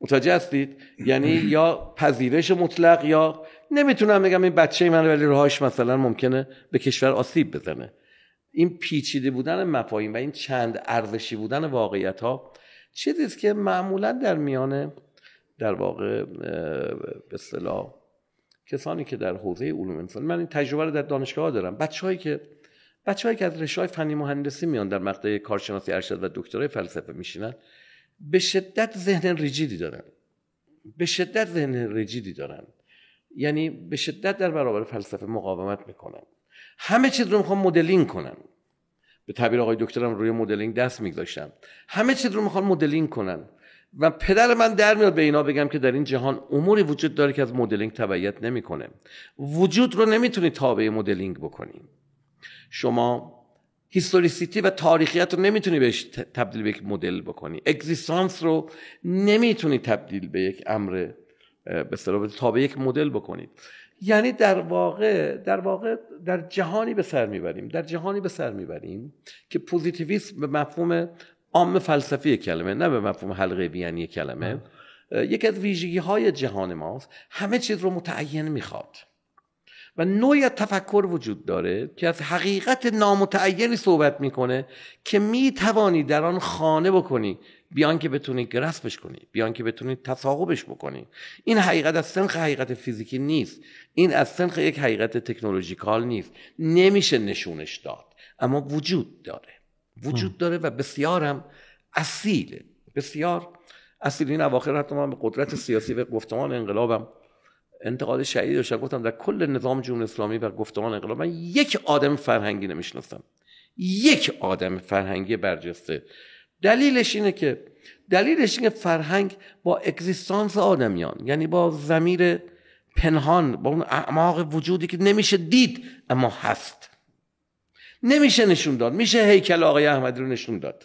متوجه هستید؟ یعنی یا پذیرش مطلق یا نمی‌تونم بگم این بچه من ولی روهاش مثلا ممکنه به کشور آسیب بزنه. این پیچیده بودن مفاهیم و این چند ارزشی بودن واقعیت ها چیزیست که معمولا در میان در واقع به اصطلاح کسانی که در حوزه علوم انسان من این تجربه رو در دانشگاه دارم. بچه‌هایی که بچه‌هایی که از رشته فنی مهندسی میان در مقطع کارشناسی ارشد و دکترای فلسفه میشینن به شدت ذهن rigid ی دارن. به شدت ذهن rigid ی دارن. یعنی به شدت در برابر فلسفه مقاومت می‌کنن. همه چیز رو می‌خوان مدلینگ کنن. به تعبیر آقای دکترم روی مدلینگ دست میگذاشتم. همه چیز رو می‌خوان مدلینگ کنن. و پدر من در میاد به اینا بگم که در این جهان اموری وجود داره که از مدلینگ تبعیت نمی‌کنه. وجود رو نمی‌تونی تابع مدلینگ بکنی. شما historicity و تاریخیت رو نمی‌تونی بهش تبدیل به یک مدل بکنی. اگزیستانس رو نمی‌تونی تبدیل به یک امر به تابع یک مدل بکنید یعنی در واقع در واقع در جهانی به سر می‌بریم. در جهانی به سر می‌بریم که پوزیتیویسم به مفهوم عام فلسفی کلمه نه به مفهوم حلقه وینی کلمه. یکی از ویژگی های جهان ماست. همه چیز رو متعین می‌خواد. و نوعی تفکر وجود داره که از حقیقت نامتعینی صحبت می‌کنه که می‌توانی در آن خانه بکنی. بیان که بتونی گرسپش کنی. بیان که بتونی تصاقبش بکنی. این حقیقت از سنخ حقیقت فیزیکی نیست. این از سنخ یک حقیقت تکنولوژیکال نیست. نمیشه نشونش داد اما وجود داره. وجود داره و بسیارم اصیله بسیار اصیل. این اواخر حتی من به قدرت سیاسی و گفتمان انقلابم انتقاد شدید داشتم. گفتم در کل نظام جمهوری اسلامی و گفتمان انقلاب من یک آدم فرهنگی نمی‌شناسم. یک آدم فرهنگی برجسته. دلیلش اینه که دلیلش اینه فرهنگ با اگزیستانس آدمیان یعنی با زمیر پنهان با اون اعماق وجودی که نمیشه دید اما هست. نمیشه نشون داد. میشه هیکل آقای احمدی رو نشون داد.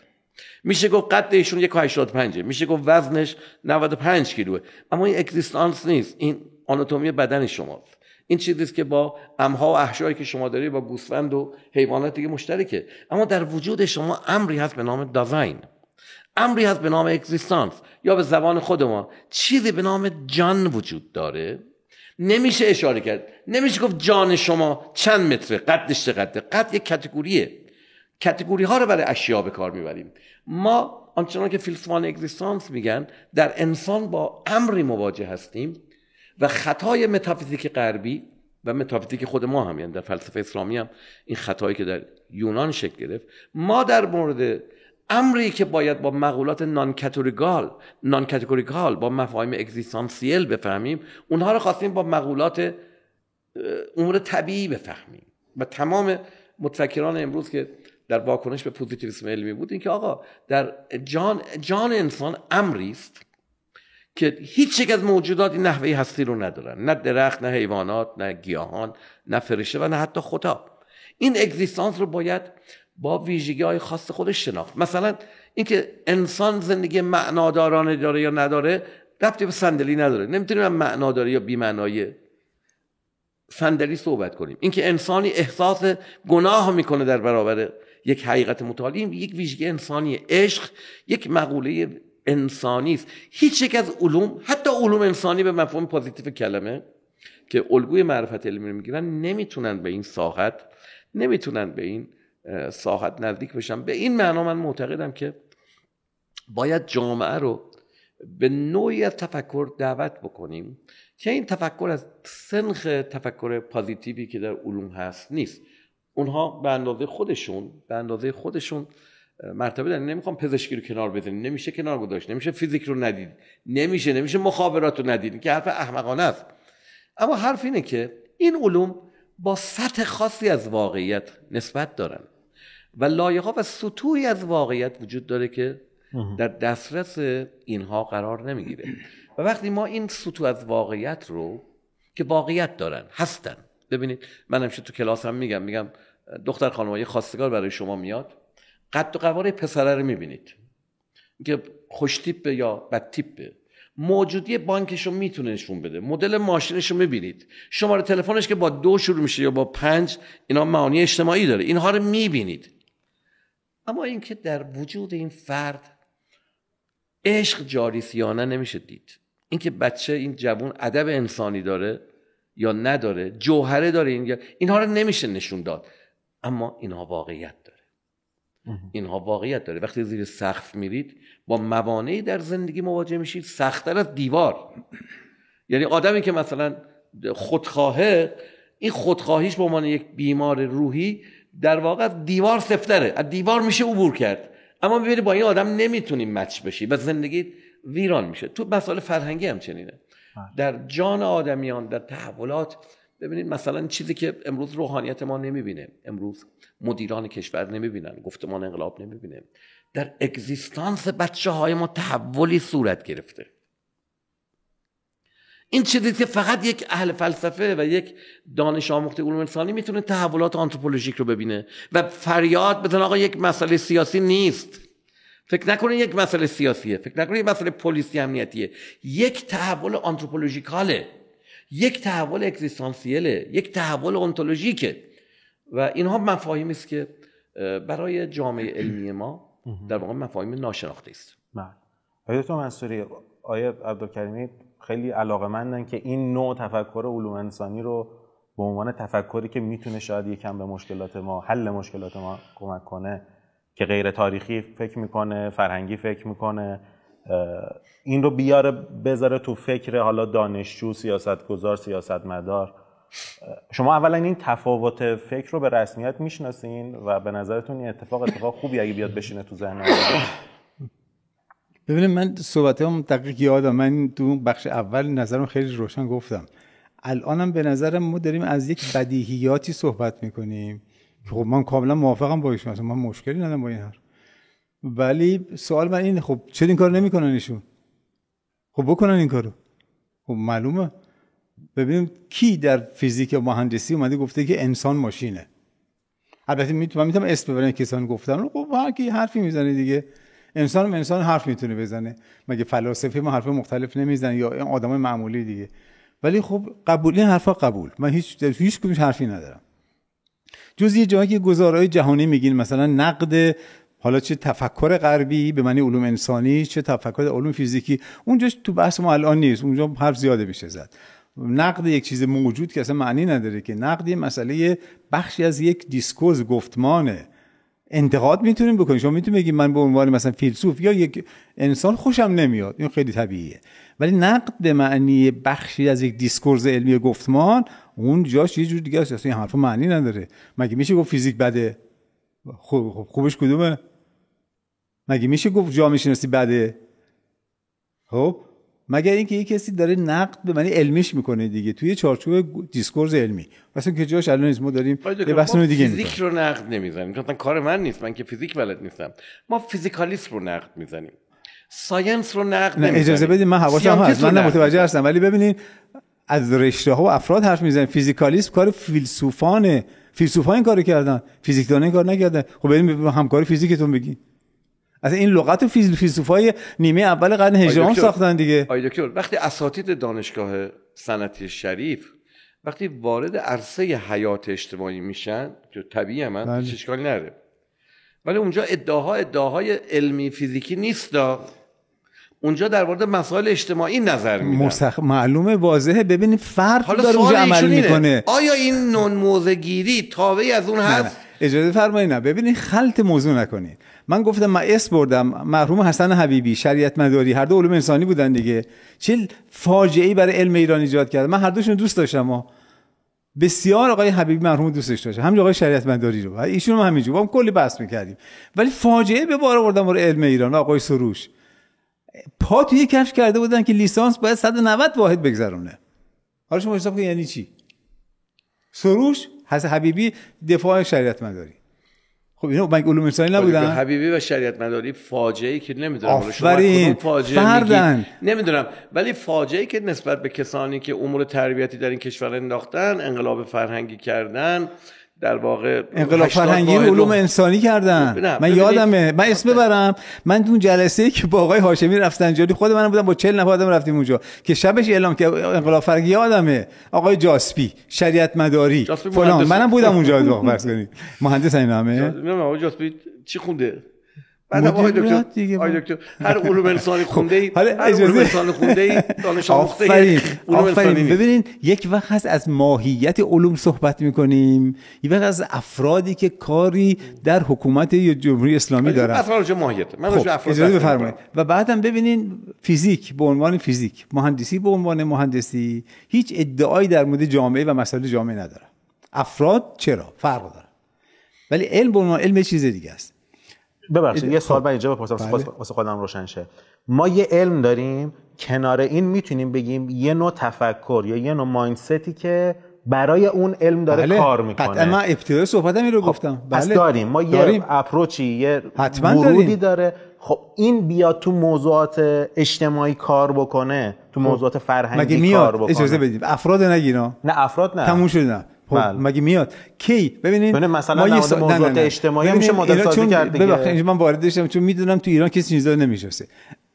میشه گفت قد ایشون یک پنجه میشه گفت وزنش 95 کیلوه. اما این اگزیستانس نیست. این آناتومی بدن شماست. این چیزی که با امها و احشایی که شما دارید با گوسفند و حیوانات دیگه مشترکه. اما در وجود شما امری هست به نام دازاین امری هست به نام اگزیستانس یا به زبان خود ما چیزی به نام جان وجود داره. نمیشه اشاره کرد. نمیشه گفت جان شما چند متره قدش چقدره قد یک کتگوریه. کتگوری ها رو برای اشیا به کار می‌بریم. ما آنچنان که فیلسوفان اگزیستانس میگن در انسان با امری مواجه هستیم و خطای متافیزیک غربی و متافیزیک خود ما هم یعنی در فلسفه اسلامی هم این خطایی که در یونان شکل گرفت ما در مورد امری که باید با مقولات نان کاتگوریکال نان کاتگوریکال با مفاهیم اگزیستانسیل بفهمیم اونها رو خواستیم با مقولات امور طبیعی بفهمیم. و تمام متفکران امروز که در واکنش به پوزیتیویسم علمی بود این که آقا در جان جان انسان امری است که هیچ یک از موجودات این نحوه هستی رو ندارن. نه درخت نه حیوانات نه گیاهان نه فرشته و نه حتی خدا این اگزیستانس رو باید با ویژگی های خاص خودش شناخت. مثلا اینکه انسان زندگی معنادارانه داره یا نداره ربطی به صندلی نداره. نمی‌تونیم معنا داره یا بی معنای صندلی صحبت کنیم. اینکه انسانی احساس گناه می‌کنه در برابر یک حقیقت متعالی یک ویژگی انسانی عشق یک مقوله انسانی است. هیچ یک از علوم حتی علوم انسانی به مفهوم پوزیتیو کلمه که الگوی معرفت علمی رو می‌گیرن نمی‌تونن به این ساحت نمی‌تونن به این ساحت نزدیک بشن به این معنا من معتقدم که باید جامعه رو به نوعی از تفکر دعوت بکنیم که این تفکر از سنخ تفکر پازیتیوی که در علوم هست نیست. اونها به اندازه خودشون به اندازه خودشون مرتبه دارن نمی‌خوام پزشکی رو کنار بزنید نمیشه کنار گذاشت. نمیشه فیزیک رو ندید. نمیشه. نمیشه مخابرات رو ندید. که حرف احمقانه است. اما حرف اینه که این علوم با سطح خاصی از واقعیت نسبت دارن. و لایه و سطوحی از واقعیت وجود داره که در دسترس اینها قرار نمی‌گیره. و وقتی ما این سطوح از واقعیت رو که واقعیت دارن هستن. ببینید من همیشه تو کلاس هم میگم میگم دختر خانم خواستگار برای شما میاد. قد و قواره پسره رو می‌بینید. که خوش تیپه یا بد تیپه موجودی بانکش رو می‌تونه نشون بده. مدل ماشینش رو می‌بینید. شماره تلفنش که با دو شروع میشه یا با پنج اینا معانی اجتماعی داره. اینها رو می‌بینید. اما اینکه در وجود این فرد عشق جاری سیانه نمیشه دید. اینکه بچه این جوون ادب انسانی داره یا نداره جوهره داره این اینها رو نمیشه نشون داد. اما اینها واقعیت داره. اینها واقعیت داره. وقتی زیر سقف میرید با موانعی در زندگی مواجه میشید سختتر از دیوار. یعنی آدمی که مثلا خودخواهه این خودخواهیش به عنوان یک بیمار روحی در واقع دیوار سفتره. از دیوار میشه عبور کرد. اما ببینید با این آدم نمی‌تونیم مچ بشی و زندگی ویران میشه. تو مسائل فرهنگی هم چنینه بله. در جان آدمیان در تحولات ببینید مثلا چیزی که امروز روحانیت ما نمی‌بینه. امروز مدیران کشور نمی‌بینن گفتمان انقلاب نمی‌بینه. در اگزیستانس بچه های ما تحولی صورت گرفته. این چیزی که فقط یک اهل فلسفه و یک دانش آموخته علوم انسانی می‌تونه تحولات آنتروپولوژیک رو ببینه و فریاد بزن آقا یک مسئله سیاسی نیست. فکر نکنید یک مسئله سیاسیه فکر نکنید یک مسئله پلیسی امنیتیه. یک تحول آنتروپولوژیکاله یک تحول اگزیستانسیله یک تحول انتولوژیکه و اینها مفاهیمی است که برای جامعه علمی ما در واقع مفاهیم ناشناخته است. بله. آیا تو منصوری آیا عبدالکریمی خیلی علاقه مندن که این نوع تفکر علوم انسانی رو به عنوان تفکری که می‌تونه شاید یکم به مشکلات ما حل مشکلات ما کمک کنه که غیر تاریخی فکر می‌کنه فرهنگی فکر می‌کنه این رو بیاره بذاره تو فکر حالا دانشجو سیاستگزار سیاستمدار. شما اولا این تفاوت فکر رو به رسمیت می‌شناسین و به نظرتون این اتفاق اتفاق خوبی اگه بیاد بشینه تو ذهن ببینید من صحبت هم دقیق یادم. من تو بخش اول نظرم خیلی روشن گفتم. الانم به نظرم ما داریم از یک بدیهیاتی صحبت می‌کنیم. خب من کاملا موافقم با ایشون. من مشکلی ندارم با این حرف. ولی سوال من اینه خب چرا این کار نمی‌کنن ایشون؟ خب بکنن این کارو. خب معلومه. ببینیم کی در فیزیک و مهندسی اومده گفته که انسان ماشینه. البته می‌تونم می‌تونم اسم ببرم کسان گفتن. خب هر کی حرفی می‌زنه دیگه. انسان هم انسان حرف می‌تونه بزنه. مگه فلاسفه ما حرف مختلف نمی‌زنن یا آدم معمولی دیگه؟ ولی خب قبول این حرفا قبول. من هیچ هیچ کدومش حرفی ندارم. جز یه جایی که گزارهای جهانی میگین مثلا نقد حالا چه تفکر غربی به معنی علوم انسانی چه تفکر علوم فیزیکی اونجا تو بحث ما الان نیست. اونجا حرف زیاده میشه زد. نقد یک چیز موجود که اصلا معنی نداره که. نقد یه مسئله بخشی از یک discourse گفتمانه. انتقاد می‌تونیم بکنیم. شما می‌تونید بگید من به عنوان مثلا فیلسوف یا یک انسان خوشم نمیاد. این خیلی طبیعیه. ولی نقد به معنی بخشی از یک discourse علمی گفتمان اون جاش یه جور دیگه است. این حرف معنی نداره. مگه میشه گفت فیزیک بده؟ خوب خوبش کدومه؟ مگه میشه گفت جامعه شناسی بده؟ خب؟ مگر اینکه یه کسی داره نقد به معنی علمیش می‌کنه دیگه. توی چارچوب discourse علمی. مثلا که جاش الان ما داریم یه بحث دیگه فیزیک رو نقد نمی‌زنیم. مثلا کار من نیست. من که فیزیک بلد نیستم. ما physicalist رو نقد می‌زنیم. science رو نقد نه اجازه بدید من حواسم هست. من متوجه هستم. ولی ببینید از رشته ها و افراد حرف می‌زنیم. physicalist کار فیلسوفانه. فیلسوفا این کارو کردن. فیزیکدان این کار نکردن. خب بریم همکاری فیزیکتون بگین. از این لغت فیلسوفای نیمه اول قرن هجرم ساختن دیگه. آی دکتر وقتی اساتید دانشگاه صنعتی شریف وقتی وارد عرصه حیات اجتماعی میشن که طبیعی من بله. هیچ اشکالی نره. ولی اونجا ادعاها ادعاهای علمی فیزیکی نیست اونجا در مورد مسائل اجتماعی نظر میدن. مسخ... معلومه واضحه. ببینید فرد حالا داره اونجا عمل می‌کنه. آیا این نون موزه گیری تابعی از اون هست؟ اجازه فرمایید نه. ببینید خلط موضوع نکنید. من گفتم من اس بردم مرحوم حسن حبیبی شریعت مداری هر دو علوم انسانی بودن دیگه. چه فاجعه برای علم ایران ایجاد کرد. من هر دوشون دوست داشتم ما بسیار آقای حبیبی مرحوم دوستش داشت. همین آقای شریعت مداری رو. ایشون هم همینجور. با هم کلی بحث می‌کردیم. ولی فاجعه به بار آوردن برای علم ایران آقای سروش. پا توی کفش کرده بودن که لیسانس باید 190 واحد بگذرونه. حالا شما حساب یعنی چی؟ سروش حسن حبیبی دفاع شریعت مداری. خب اینو مگه علوم انسانی نبودن حبیبی و شریعت مداری فاجعه ای که نمی‌دونم آفرین. فاجعه نمی‌دونم. ولی فاجعه ای که نسبت به کسانی که امور تربیتی در این کشور انداختن انقلاب فرهنگی کردن در واقع انقلاب فرهنگی علوم انسانی کردن. من یادمه. من اسم ببرم. من اون جلسه که با آقای هاشمی رفتنجانی خود من بودم با 40 نفر آدم رفتیم اونجا که شبش اعلام که انقلاب فرهنگی یادمه. آقای جاسپی شریعت مداری فلان. منم بودم اونجا فرض کنید. مهندس این همه. آقای جاسپی چی خونده؟ بعد آقای دکتر آقای دکتر هر علوم انسانی خونده ای حالا علوم انسانی خونده ای دانش آموخته آفرین ببینید یک وقت هست از ماهیت علوم صحبت می‌کنیم یک وقت از افرادی که کاری در حکومت یا جمهوری اسلامی دارن. افراد ماهیت. من خب اجازه بفرمایید. و بعدم ببینین فیزیک به عنوان فیزیک مهندسی به عنوان مهندسی هیچ ادعایی در مورد جامعه و مسائل جامعه نداره افراد چرا؟ فرق داره. ولی علم به عنوان علم چیز دیگه است. ببخشید یه سوال من اینجا بپرسم بله. واسه خودم روشن شه. ما یه علم داریم کنار این می‌تونیم بگیم یه نوع تفکر یا یه نوع مایندستی که برای اون علم داره بله. کار می‌کنه. قطعا من ابتدای صحبتم این رو خب، گفتم. بله. پس داریم. ما داریم. یه اپروچی یه ورودی داره. خب این بیاد تو موضوعات اجتماعی کار بکنه تو خب. موضوعات فرهنگی مگه کار بکنه. اجازه بدیم افراد نگینا نه افراد نه. تموم شد خب بله. مگه میاد؟ کی؟ ببینید مثلا ما یه موضوعات اجتماعی میشه مدل سازی کرد دیگه. من وارد شدم چون می‌دونم تو ایران کسی چیزا نمی‌شناسه.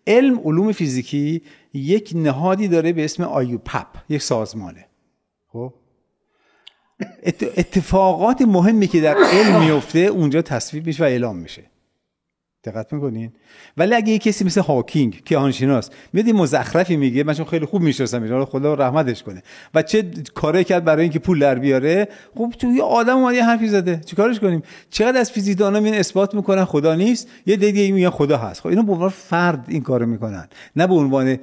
علم علوم فیزیکی یک نهادی داره به اسم آیوپپ یک سازمانه. خب؟ اتفاقات مهمی که در علم میفته اونجا تصویب میشه و اعلام میشه. دقت می‌کنین؟ ولی اگه یه کسی مثل هاکینگ که آنشیناست میاد مزخرفی میگه من چون خیلی خوب می‌شناسم اینا خدا رحمتش کنه. و چه کاری کرد برای اینکه پول در بیاره؟ خب تو یه آدم اومد یه حرفی زده. چیکارش کنیم؟ چقدر از فیزیکدانا میان اثبات می‌کنن؟ خدا نیست. یه دیگه میگن خدا هست. خب اینا به عنوان فرد این کارو می‌کنن. نه به عنوان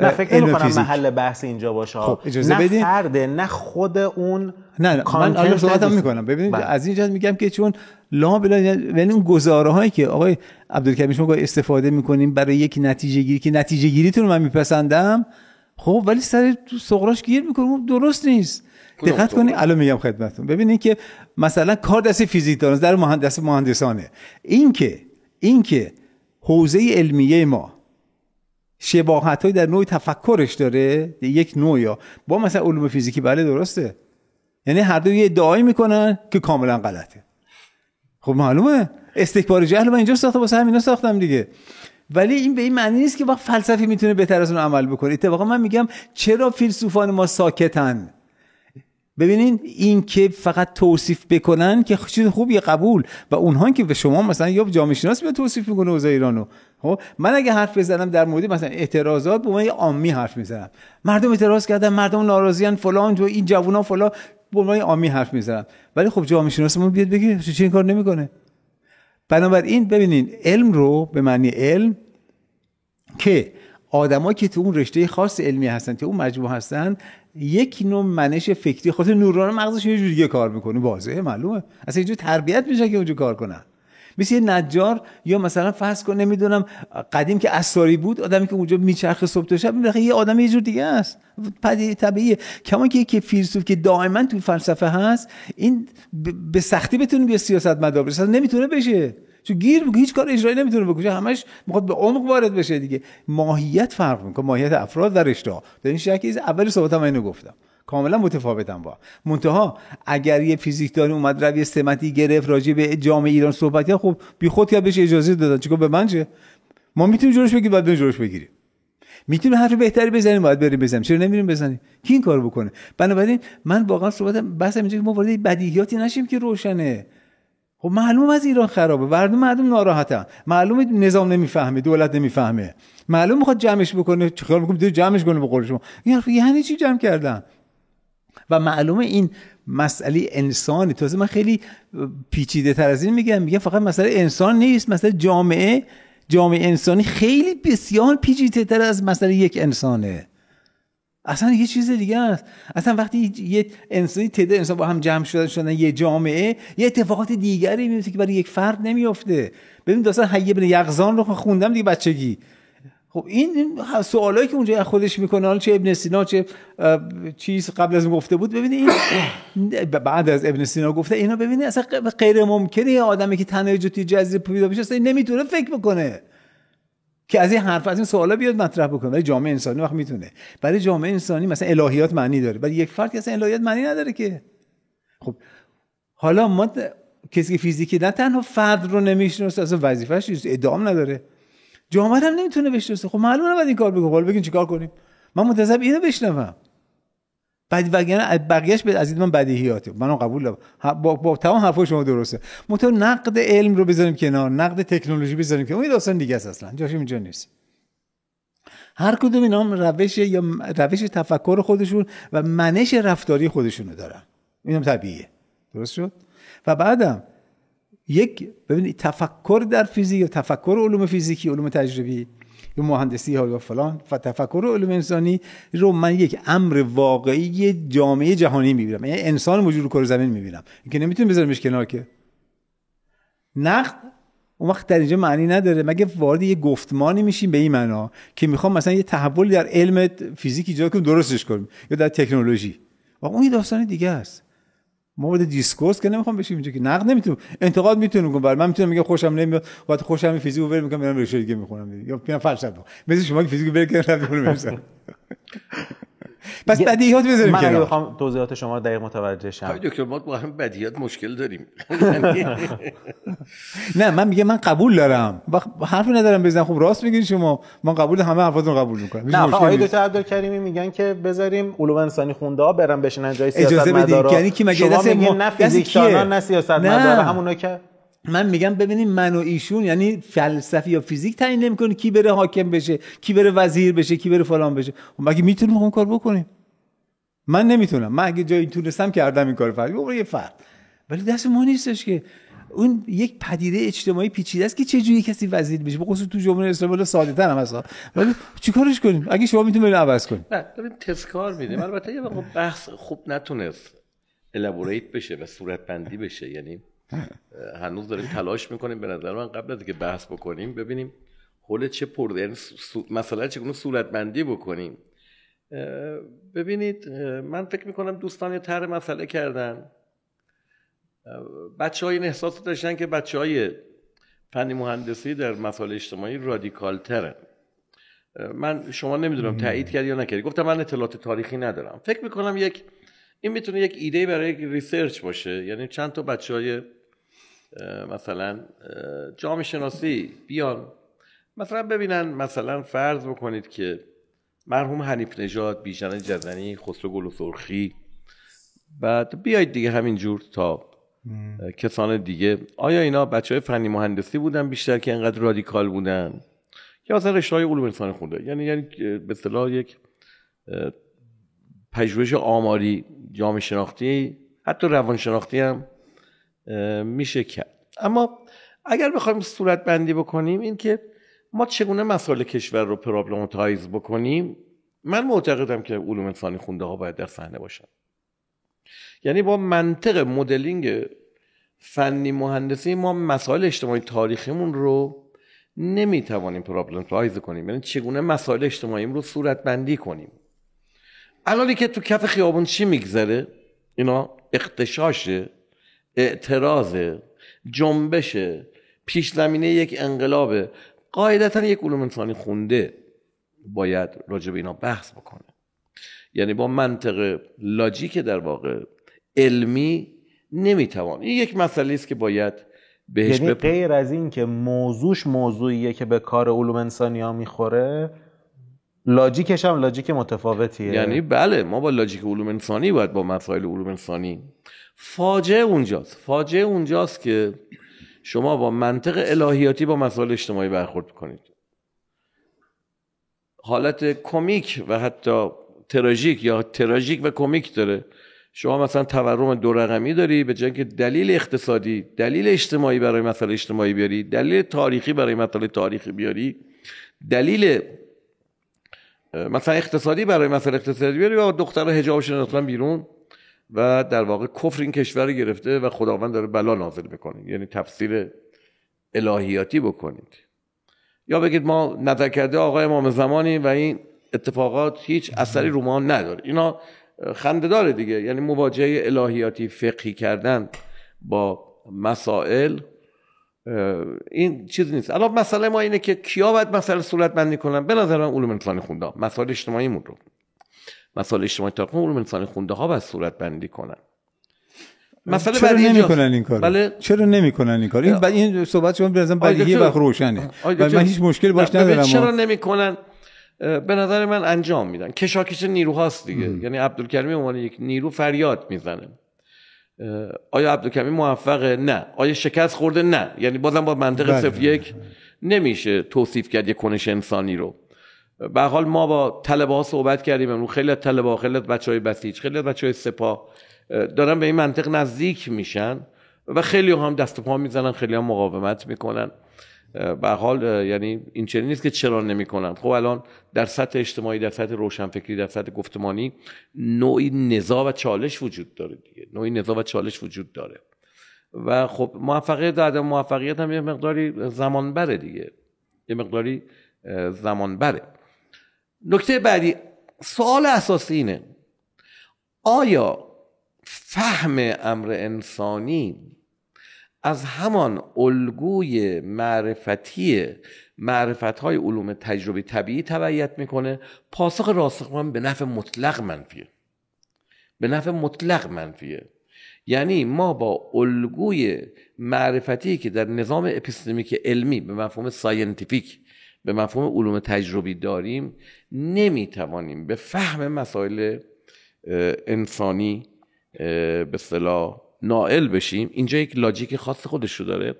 نه فکر نمی کنم محل بحث اینجا باشه. خب اجازه نه فرده نه خود اون نه, نه من الان صحبتم می‌کنم. ببینید بله. از اینجا میگم که چون لا بلا یعنی اون گزاره هایی که آقای عبدالکریم شما استفاده می‌کنیم برای یک نتیجه گیری که نتیجه گیریتون رو من میپسندم. خب ولی سر تو سغراش گیر می‌کنم. درست نیست. دقت کنید الان میگم خدمتتون. ببینید که مثلا کار دست فیزیک دارن در مهندس مهندسانه. این که این که حوزه علمیه ما شباهت در نوع تفکرش داره؟ یک نوع یا با مثلا علوم فیزیکی بله درسته. یعنی هر دو یه ادعایی می‌کنن که کاملا غلطه. خب معلومه. استکبار جهل من اینجا ساخته واسه همینا ساختم دیگه. ولی این به این معنی نیست که وقت فلسفی می‌تونه بهتر از اون عمل بکنه. اتفاقا من میگم چرا فیلسوفان ما ساکتن؟ ببینین این که فقط توصیف بکنن که چیز خوبی قبول. و اونها که به شما مثلا یا جامعه شناس به توصیف می‌کنه اوضاع ایرانو. خب من اگه حرف بزنم در مورد مثلا اعتراضات به عنوان عامی حرف می‌زنم. مردم اعتراض کردن مردم ناراضیان فلان تو این جوونا فلان. به عنوان عامی حرف می‌زنم. ولی خب جامعه شناسمون بیاد بگه چه این کار نمی‌کنه. بنابراین ببینین علم رو به معنی علم که آدمایی که تو اون رشته خاص علمی هستن که اون مجموعه هستن یک نوع منش فکری خاطر نوران مغزش یه جوری کار می‌کنه واضحه معلومه. اصلا اینجور تربیت میشه که اونجا کار کنن. مثل یه نجار یا مثلا فرض کن نمی‌دونم قدیم که اساری بود آدمی که اونجا میچرخه صبح تا شب یه آدم یه جور دیگه است. طبیعیه. کما که که فیلسوف که دائما تو فلسفه هست این به سختی بتونه به سیاست مدار بشه نمی‌تونه بشه. چون گیر هیچ کار اجرایی نمی‌تونه بکنه. همش می‌خواد به عمق وارد بشه دیگه. ماهیت فرق می‌کنه ماهیت افراد و رشته در این شکلی اول صحبتم اینو گفتم. کاملا متفاوتم با. منتها اگر یه فیزیکدانی اومد روی سمتی گرفت راجع به جامعه ایران صحبت کرد خب بی خود کرد بهش اجازه دادن. چیکار به من چه؟ ما می‌تونیم جلوش بگیریم بعد جلوش بگیریم. می‌تونیم حرف بهتری بزنیم باید بریم بزنیم. چرا نمیریم بزنیم؟ کی این کار بکنه؟ بنابراین من واقعا صحبت بحث اینجا که ما وارد بدیهیاتی نشیم که روشنه. خب معلوم از ایران خرابه مردم مردم ناراحتن. معلوم نظام نمی‌فهمه دولت نمی‌فهمه. معلوم می‌خواد جمعش بکنه چیکار می‌کنه جمعش کنه به قول شما. یعنی چی جمع کردن؟ و معلومه این مسئله انسانی. تازه من خیلی پیچیده تر از این میگم میگم فقط مسئله انسان نیست مسئله جامعه. جامعه انسانی خیلی بسیار پیچیده تر از مسئله یک انسانه. اصلا یه چیز دیگه است. اصلا وقتی یه انسانی تعداد انسان با هم جمع شدن شدن یه جامعه یه اتفاقات دیگری میفته که برای یک فرد نمیفته ببین داستان حیه بن یغزان رو خوندم دیگه بچگی. خب این سوالایی که اونجا خودش می‌کنه حالا چه ابن سینا چه چیز قبل از گفته بود ببینید این بعد از ابن سینا گفته اینا ببینید اصلا غیر ممکنه یه آدمی که تنها توی جزیره پیدا بشه اصلا نمی‌تونه فکر بکنه. که از این حرف از این سوالا بیاد مطرح بکنه. ولی جامعه انسانی وقت می‌تونه. برای جامعه انسانی مثلا الهیات معنی داره. برای یک فرد که اصلا الهیات معنی نداره که. خب حالا ما کسی که فیزیکی نه تنها فرد رو نمی‌شناسه اصلا وظیفه‌اش ادام نداره. جامعه هم نمی‌تونه بشناسه. خب معلومه نباید این کار بگو حالا بگین چیکار کنیم؟ من منتظرم اینو بشنوم. بعد وگرنه بقیهش به از من بدیهیاته منو قبول دارم. با, با تمام حرفای شما درسته. متو نقد علم رو بذاریم کنار نقد تکنولوژی بذاریم که اون داستان دیگه است اصلا. جاش اینجا نیست. هر کدوم اینا روش یا روش تفکر خودشون و منش رفتاری خودشونو دارن. اینم طبیعیه. درست شد؟ و بعدم یک ببینید تفکر در فیزیک یا تفکر علوم فیزیکی علوم تجربی یا مهندسی ها یا فلان و تفکر علوم انسانی رو من یک امر واقعی جامعه جهانی می‌بینم. یعنی انسان موجود رو کره زمین می‌بینم. اینکه نمی‌تونیم بذاریمش کنار که. نقد اون وقت در اینجا معنی نداره. مگه وارد یه گفتمانی میشیم به این معنا که می‌خوام مثلا یه تحولی در علم فیزیک ایجاد کنیم درستش کنیم یا در تکنولوژی؟ و اون یه داستان دیگه است. ما discourse که نمی‌خوام بشیم اینجا که نقد نمی‌تونم. انتقاد می‌تونم کنم. برای من می‌تونم میگم خوشم نمیاد. وقت خوشم فیزیک رو ول می‌کنم میرم رشته دیگه می‌خونم یا میرم فلسفه. مثل شما که فیزیک ول کردن پس بدیهیات بذاریم من بخوام توضیحات شما دقیق متوجه شم. دکتر ما با هم بدیهیات مشکل داریم. نه من میگم من قبول دارم. حرفی ندارم بزنم. خب راست میگین شما. من قبول همه حرفاتون قبول می‌کنم نه آقای دکتر عبدالکریمی میگن که بذاریم علوم انسانی خونده ها برن بشینن جای سیاست اجازه بدید یعنی کی مگه دست ما نه فیزیکدانان نه سیاست مدار همونا که من میگم ببینید من و ایشون یعنی فلسفی یا فیزیک تعیین نمی‌کنه کی بره حاکم بشه کی بره وزیر بشه کی بره فلان بشه. خب مگه می‌تونیم اون کار بکنیم؟ من نمی‌تونم. من اگه جایی تونستم کردم این کار فرق یه فرق ولی دست ما نیستش که. اون یک پدیده اجتماعی پیچیده است که چه جوری کسی وزیر بشه؟ به خصوص تو جمهوری اسلامی ساده تر هم هست. ولی چیکارش کنیم؟ اگه شما می‌تونید عوض کنیم ببین تذکار میدیم البته یه بحث خوب نتونست الابوریت بشه و صورت بندی بشه. یعنی هنوز داریم تلاش می‌کنیم به نظر من قبل از اینکه بحث بکنیم ببینیم حول چه پر یعنی مثلا چگونه صورت بندی بکنیم ببینید من فکر می‌کنم دوستان یه طرح مسئله کردن. بچه های این احساس داشتن که بچه های فنی مهندسی در مسائل اجتماعی رادیکال ترن من شما نمی‌دونم تایید کردی یا نکردی. گفتم من اطلاعات تاریخی ندارم. فکر می‌کنم یک این می‌تونه یک ایده برای یک research باشه. یعنی چند تا بچه های مثلا جامعه شناسی بیان. مثلا ببینن مثلا فرض بکنید که مرحوم حنیف نژاد بیژن جزنی خسرو گل و سرخی. بعد بیاید دیگه همینجور تا کسان دیگه. آیا اینا بچه های فنی مهندسی بودن بیشتر که انقدر رادیکال بودن؟ یا مثلا رشته های علوم انسانی خونده یعنی یعنی به اصطلاح یک پژوهش آماری جامعه شناختی حتی روان شناختی هم میشه کرد. اما اگر بخوایم صورت بندی بکنیم این که ما چگونه مسائل کشور رو problematize بکنیم من معتقدم که علوم انسانی خونده ها باید در صحنه باشن. یعنی با منطق مدلینگ فنی مهندسی ما مسائل اجتماعی تاریخیمون رو نمی‌توانیم problematize کنیم. یعنی چگونه مسائل اجتماعی رو صورت بندی کنیم. الانی که تو کف خیابون چی میگذره؟ اینا اختشاشه. اعتراض جنبش پیش زمینه یک انقلابه قاعدتا یک علوم انسانی خونده باید راجع به اینا بحث بکنه. یعنی با منطق لاجیک در واقع علمی نمی‌توان. این یک مسئله است که باید بهش یعنی غیر از این که موضوعش موضوعیه که به کار علوم انسانی ها می‌خوره لاجیکش هم لاجیک متفاوتیه. یعنی بله ما با لاجیک علوم انسانی باید با مسائل علوم انسانی فاجعه اونجاست. فاجعه اونجاست که شما با منطق الهیاتی با مسائل اجتماعی برخورد کنید. حالت کمیک و حتی تراژیک یا تراژیک و کمیک داره. شما مثلا تورم دو رقمی داری به جای که دلیل اقتصادی دلیل اجتماعی برای مسئله اجتماعی بیاری دلیل تاریخی برای مسئله تاریخی بیاری دلیل مثلا اقتصادی برای مسئله اقتصادی بیاری و دختر حجابش انداختن بیرون. و در واقع کفر این کشور گرفته و خداوند داره بلا نازل می‌کنه. یعنی تفسیر الهیاتی بکنید. یا بگید ما نظر کرده آقای امام زمانی و این اتفاقات هیچ اثری رو ما نداره. اینا خنده داره دیگه. یعنی مواجهه الهیاتی فقهی کردن با مسائل این چیز نیست. الان مسئله ما اینه که کیا باید مسئله صورت بندی کنن؟ به نظر من علوم انسانی خونده مسائل اجتماعیمون رو. مسائل اجتماعی تا علوم انسانی خونده ها باید صورت بندی کنن. مسئله چرا نمی‌کنن این کار بله. چرا نمی‌کنن این کار این این صحبت شما به بدیهی و روشنه. و من هیچ مشکلی باش ندارم. چرا نمی‌کنن؟ به نظر من انجام میدن. کشاکش نیروهاست دیگه. ام. یعنی عبدالکریم عنوان یک نیرو فریاد می‌زنه. آیا عبدالکریم موفقه؟ نه. آیا شکست خورده؟ نه. یعنی بازم با منطق بله. صفر یک نمیشه توصیف کرد یک کنش انسانی رو. به حال ما با طلبه ها صحبت کردیم امروز. خیلی از طلبه ها خیلی از بچه های بسیج خیلی از بچه های سپاه دارن به این منطق نزدیک میشن و خیلی هم دست پا می‌زنن خیلی هم مقاومت می‌کنن. به حال یعنی این چنین نیست که چرا نمی‌کنن. خب الان در سطح اجتماعی در سطح روشنفکری در سطح گفتمانی نوعی نزاع و چالش وجود داره دیگه. نوعی نزاع و چالش وجود داره. و خب موفقیت و موفقیت هم یه مقداری زمان بره دیگه. یه مقداری زمان بره نکته بعدی سوال اساسی اینه آیا فهم امر انسانی از همان الگوی معرفتی معرفت های علوم تجربی طبیعی تبعیت می‌کنه؟ پاسخ راسخ به نحو مطلق منفیه. به نحو مطلق منفیه. یعنی ما با الگوی معرفتی که در نظام epistemic علمی به مفهوم scientific به مفهوم علوم تجربی داریم نمی‌توانیم به فهم مسائل انسانی به اصطلاح نائل بشیم. اینجا یک logic خاص خودش رو داره.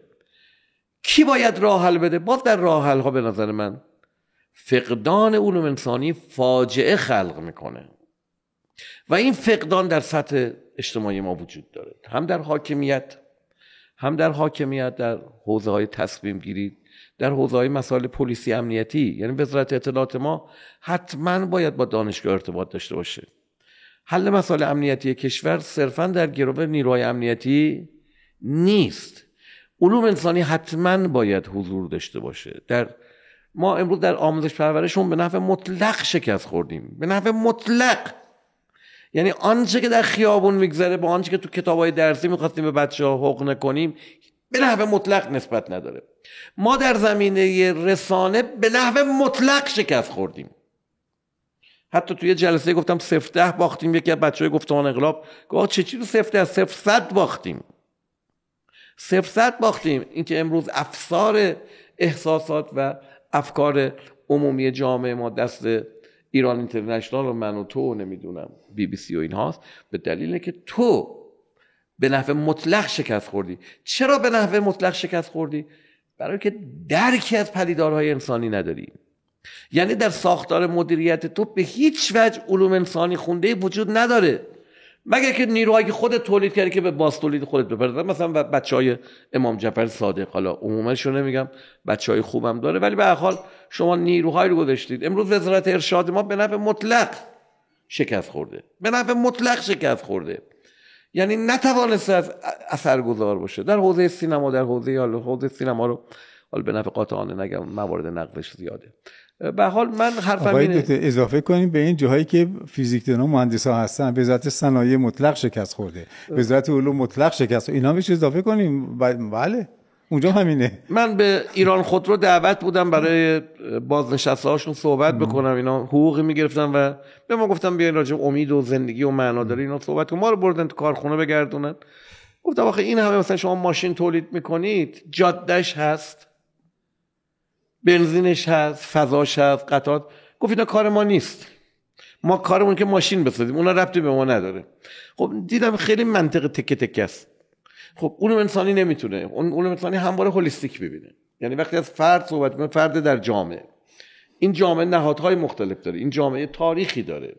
کی باید راه حل بده؟ باز در راه حل ها به نظر من فقدان علوم انسانی فاجعه خلق می‌کنه. و این فقدان در سطح اجتماعی ما وجود داره. هم در حاکمیت هم در حاکمیت در حوزه های تصمیم گیری در حوزه های مسائل پلیسی امنیتی یعنی وزارت اطلاعات ما حتما باید با دانشگاه ارتباط داشته باشه. حل مسائل امنیتی کشور صرفا در گروه نیروهای امنیتی نیست. علوم انسانی حتما باید حضور داشته باشه. در ما امروز در آموزش پرورشون به نفع مطلق شکست خوردیم. به نفع مطلق. یعنی آنچه که در خیابون میگذره با آنچه که تو کتاب های درسی می‌خواستیم به بچه ها حق نکنیم به نحو مطلق نسبت نداره. ما در زمینه رسانه به نحو مطلق شکست خوردیم. حتی توی جلسه گفتم ده باختیم یکی از بچه های گفتمان انقلاب گفت چه چی رو ده؟ صفر صد باختیم. صفر صد باختیم. اینکه امروز افسار احساسات و افکار عمومی جامعه ما دست ایران اینترنشنال و من و تو نمی‌دونم بی بی سی و این هاست به دلیل که تو به نحو مطلق شکست خوردی. چرا به نحو مطلق شکست خوردی؟ برای که درکی از پدیدارهای انسانی نداری. یعنی در ساختار مدیریت تو به هیچ وجه علوم انسانی خونده وجود نداره. مگر که نیروهایی که خودت تولید کردی که به باز تولید خودت بپردازن. مثلا بچه های امام جعفر صادق. حالا عمومش رو نمیگم بچه های خوبم داره. ولی به حال شما نیروهایی رو گذاشتید. امروز وزارت ارشاد ما به نفع مطلق شکست خورده. به نفع مطلق شکست خورده. یعنی نتوانسته از اثرگذار باشه. در حوزه سینما در حوزه حوزه سینما رو حالا به نفع قاطعانه نگم موارد نقدش زیاده. به حال من حرفم اینه اضافه کنیم به این جاهایی که فیزیکدانا مهندس ها هستن وزارت صنایع مطلق شکست خورده وزارت علوم مطلق شکست اینا بهش اضافه کنیم؟ بله. اونجا همینه. من به ایران خود رو دعوت بودم برای بازنشسته هاشون صحبت بکنم. اینا حقوقی می‌گرفتن و به ما گفتم بیاین راجع امید و زندگی و معنا داره اینا صحبت ما رو بردن تو کارخونه بگردونن. گفتم آخه این همه مثلا شما ماشین تولید می‌کنید جادش هست بنزینش هست فضاش هست قطعات گفت اینا کار ما نیست. ما کارمون که ماشین بسازیم. اونا ربطی به ما نداره. خب دیدم خیلی منطق تکه تکه است. خب علوم انسانی نمی‌تونه. اون علوم انسانی همواره هولیستیک ببینه یعنی وقتی از فرد صحبت می‌کنه فرد در جامعه. این جامعه نهادهای مختلف داره. این جامعه تاریخی داره.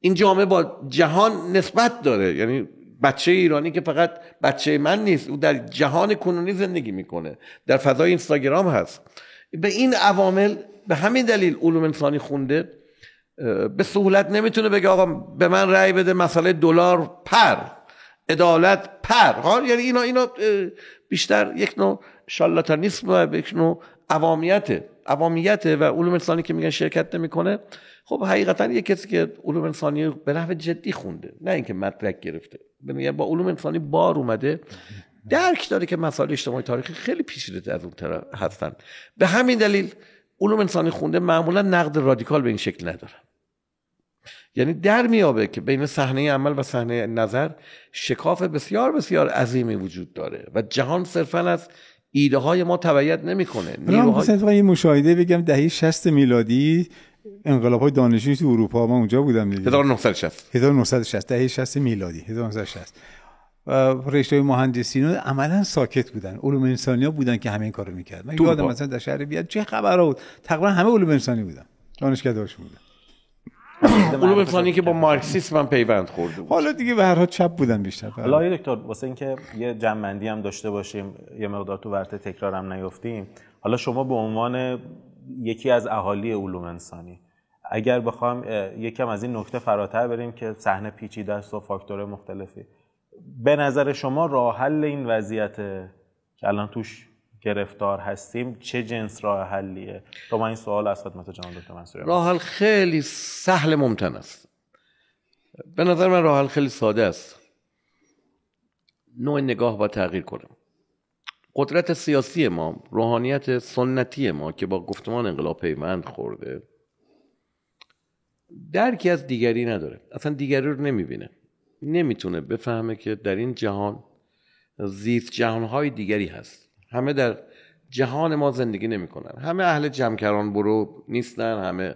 این جامعه با جهان نسبت داره. یعنی بچه ایرانی که فقط بچه من نیست او در جهان کنونی زندگی می‌کنه. در فضای اینستاگرام هست. به این عوامل به همین دلیل علوم انسانی خونده به سهولت نمی‌تونه بگه آقا به من رأی بده مسئله دلار پر. عدالت پر یعنی اینا اینا بیشتر یک نوع شالاتانیسم و یک نوع عوامیته عوامیته و علوم انسانی که میگن شرکت نمی‌کنه. خب حقیقتا یک کسی که علوم انسانی به نحو جدی خونده نه اینکه مدرک گرفته. میگن با علوم انسانی بار اومده درک داره که مسائل اجتماعی تاریخی خیلی پیچیده از اون طرف هستن. به همین دلیل علوم انسانی خونده معمولا نقد رادیکال به این شکل نداره یعنی در میابه که بین صحنه عمل و صحنه نظر شکاف بسیار بسیار عظیمی وجود داره و جهان صرفا از ایده های ما تبعیت نمی‌کنه. نیروهای... یه مشاهده بگم دهه 60 میلادی انقلاب های دانشجویی تو اروپا ما اونجا بودم دیگه. 1960 1960 دهه 60 میلادی 1960 رشته مهندسی عملا ساکت بودن. علوم انسانی ها بودن که همه این کارو می‌کرد من یادم مثلا در شهر بیاد چه خبر بود. تقریبا همه علوم انسانی بودن. دانشگاه بودن. علوم انسانی که با مارکسیسم هم پیوند خورده بود حالا دیگه به هر حال چپ بودن بیشتر. حالا دکتر واسه اینکه یه جنبندی هم داشته باشیم یه مقدار تو ورته تکرارم نیفتیم حالا شما به عنوان یکی از اهالی علوم انسانی اگر بخوام یکم از این نکته فراتر بریم که صحنه پیچیده است و فاکتور مختلفی. به نظر شما راه حل این وضعیت که الان توش گرفتار هستیم چه جنس راه حلیه؟ تو من این سوال از خدمت جناب دکتر منصوری راه حل خیلی سهل ممتن است. به نظر من راه حل خیلی ساده است. نوع نگاه با تغییر کنیم. قدرت سیاسی ما روحانیت سنتی ما که با گفتمان انقلاب پیوند خورده درکی از دیگری نداره. اصلا دیگری رو نمی‌بینه. نمی‌تونه بفهمه که در این جهان زیست جهانهای دیگری هست. همه در جهان ما زندگی نمی‌کنن. همه اهل جمکران برو نیستن همه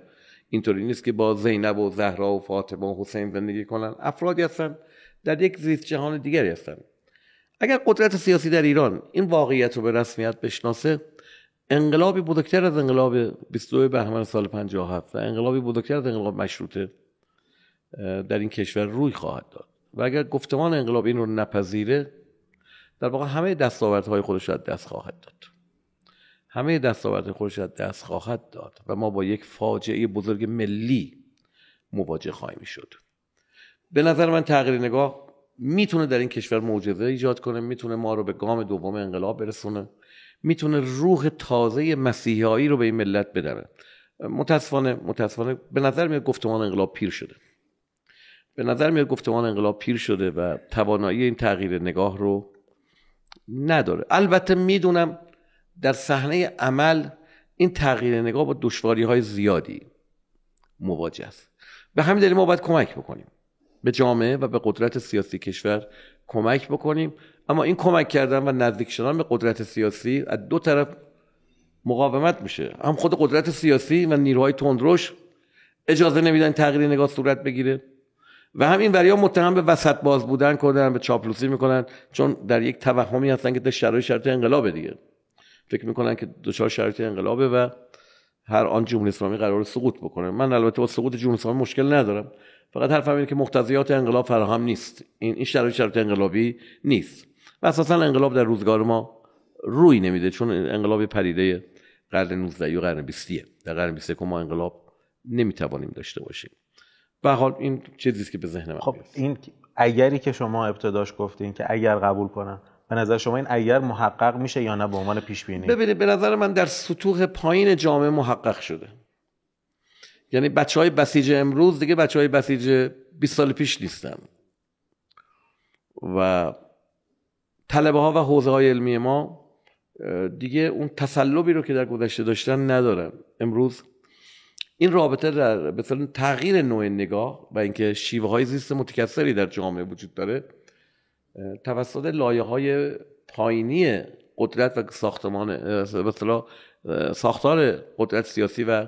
اینطوری نیست که با زینب و زهرا و فاطمه و حسین زندگی کنن. افرادی هستن در یک زیست جهان دیگری هستن. اگر قدرت سیاسی در ایران این واقعیت رو به رسمیت بشناسه انقلابی بزرگتر از انقلاب 22 بهمن سال 57 و انقلابی بزرگتر از انقلاب مشروطه در این کشور روی خواهد داد. و اگر گفتمان انقلاب این رو نپذیره در واقع همه دستاوردهای خودش را دست خواهد داد. همه دستاوردهای خودش را دست خواهد داد و ما با یک فاجعه بزرگ ملی مواجه خواهیم شد. به نظر من تغییر نگاه می‌تونه در این کشور معجزه ایجاد کنه می‌تونه ما رو به گام دوم انقلاب برسونه می‌تونه روح تازه مسیحایی رو به این ملت بدره متاسفانه متاسفانه به نظر میاد گفتمان انقلاب پیر شده. به نظر میاد گفتمان انقلاب پیر شده و توانایی این تغییر نگاه رو نداره. البته می‌دونم در صحنه عمل این تغییر نگاه با دشواری های زیادی مواجه است. به همین دلیل ما باید کمک بکنیم. به جامعه و به قدرت سیاسی کشور کمک بکنیم. اما این کمک کردن و نزدیک شدن به قدرت سیاسی از دو طرف مقاومت میشه. هم خود قدرت سیاسی و نیروهای تندروش اجازه نمیدن تغییر نگاه صورت بگیره. و هم این وریا متهم به وسط باز بودن کردن به چاپلوسی می‌کنن چون در یک توهمی هستن که در شرایط شرط انقلاب دیگه. فکر می‌کنن که دچار شرایط انقلابه و هر آن جمهوری اسلامی قرار سقوط بکنه. من البته با سقوط جمهوری اسلامی مشکل ندارم. فقط حرفم اینه که مقتضیات انقلاب فراهم نیست. این این شرایط شرایط انقلابی نیست. و اساسا انقلاب در روزگار ما روی نمیده چون انقلاب پدیده قرن 19 و قرن 20 در قرن 20 ما انقلاب نمی‌توانیم داشته باشیم. به حال این چیزی که به ذهن من خب این اگری که شما ابتداش گفتین که اگر قبول کنن به نظر شما این اگر محقق میشه یا نه؟ به عنوان پیش بینی ببینید به نظر من در سطوح پایین جامعه محقق شده. یعنی بچه های بسیج امروز دیگه بچه های بسیج 20 سال پیش نیستن. و طلبه ها و حوزه های علمی ما دیگه اون تسلبی رو که در گذشته داشتن ندارن. امروز این رابطه در مثلا تغییر نوع نگاه و اینکه شیوه های زیست متکثری در جامعه وجود داره توسط لایه های پایینی قدرت و ساختمان مثلا ساختار قدرت سیاسی و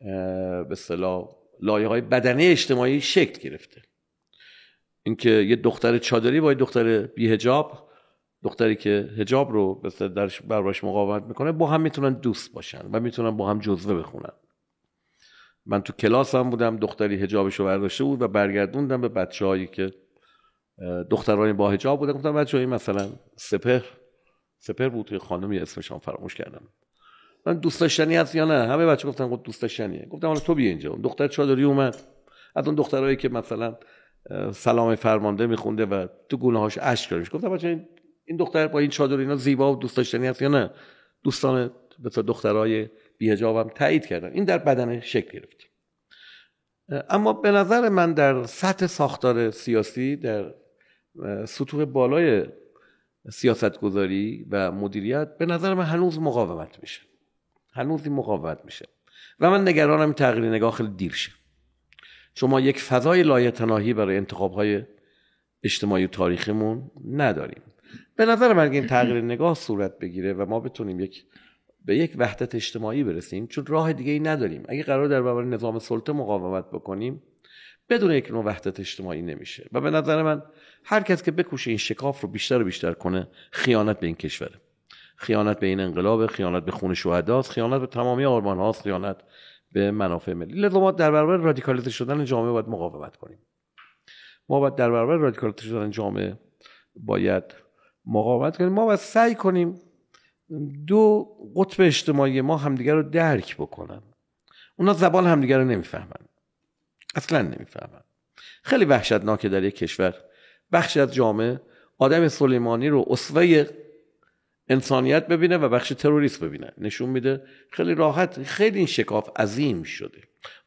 به اصطلاح لایه های بدنه اجتماعی شکل گرفته. اینکه یه دختر چادری با یه دختر بیهجاب دختری که هجاب رو درش برش مقاومت می‌کنه با هم می‌تونن دوست باشن و می‌تونن با هم جزوه بخونن. من تو کلاس هم بودم دختری هجابش رو برداشته بود و برگردوندم به بچه هایی که دخترانی با هجاب بودن. گفتم بچه هایی مثلا سپر سپر بود که خانمی اسمش هم فراموش کردم. من دوست داشتنی هست یا نه؟ همه بچه گفتن گفت دوست داشتنیه. گفتم حالا تو بیا اینجا. دختر چادری اومد. از اون دخترایی که مثلا سلام فرمانده میخونده و تو گونه هاش اشک داشت گفتم بچه این دختر با این چادر اینا زیبا و دوست داشتنی هست یا نه؟ دوستان به دخترای بیهجابم تایید کردن این در بدن شکل گرفت اما به نظر من در سطح ساختار سیاسی در سطوح بالای سیاست گذاری و مدیریت به نظر من هنوز مقاومت میشه. هنوز این مقاومت میشه. و من نگرانم تغییر نگاه خیلی دیر شه. چون ما یک فضای لایتناهی برای انتخاب های اجتماعی و تاریخیمون نداریم. به نظر من این تغییر نگاه صورت بگیره و ما بتونیم یک به یک وحدت اجتماعی برسیم چون راه دیگه ای نداریم. اگه قرار در برابر نظام سلطه مقاومت بکنیم بدون یک نوع وحدت اجتماعی نمیشه. و به نظر من هر کس که بکوشه این شکاف رو بیشتر و بیشتر کنه خیانت به این کشوره. خیانت به این انقلاب خیانت به خون شهداست خیانت به تمامی آرمان هاست خیانت به منافع ملی. لذا ما در برابر رادیکالیزه شدن جامعه باید مقاومت کنیم. ما باید در برابر رادیکالیزه شدن جامعه باید مقاومت کنیم. ما باید سعی کنیم دو قطب اجتماعی ما همدیگر رو درک بکنن. اونا زبان همدیگر رو نمی‌فهمن. اصلا نمی‌فهمن. خیلی وحشتناکه در یک کشور. بخشی از جامعه آدم سلیمانی رو اصوه انسانیت ببینه و بخش تروریست ببینه. نشون میده خیلی راحت خیلی این شکاف عظیم شده.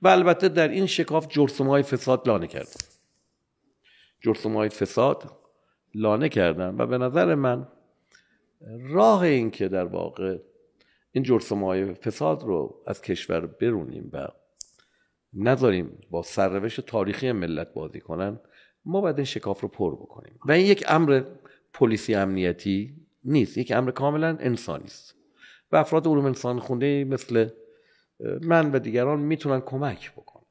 و البته در این شکاف جرسوم های فساد لانه کردن. جرسوم های فساد لانه کردن و به نظر من راه این که در واقع این جرسوم های فساد رو از کشور برونیم و نذاریم با سرروش تاریخی ملت بازی کنن ما باید این شکاف رو پر بکنیم. و این یک امر پلیسی امنیتی نیست یک امر کاملا انسانی است. و افراد علوم انسان خونده مثل من و دیگران می‌تونن کمک بکنن.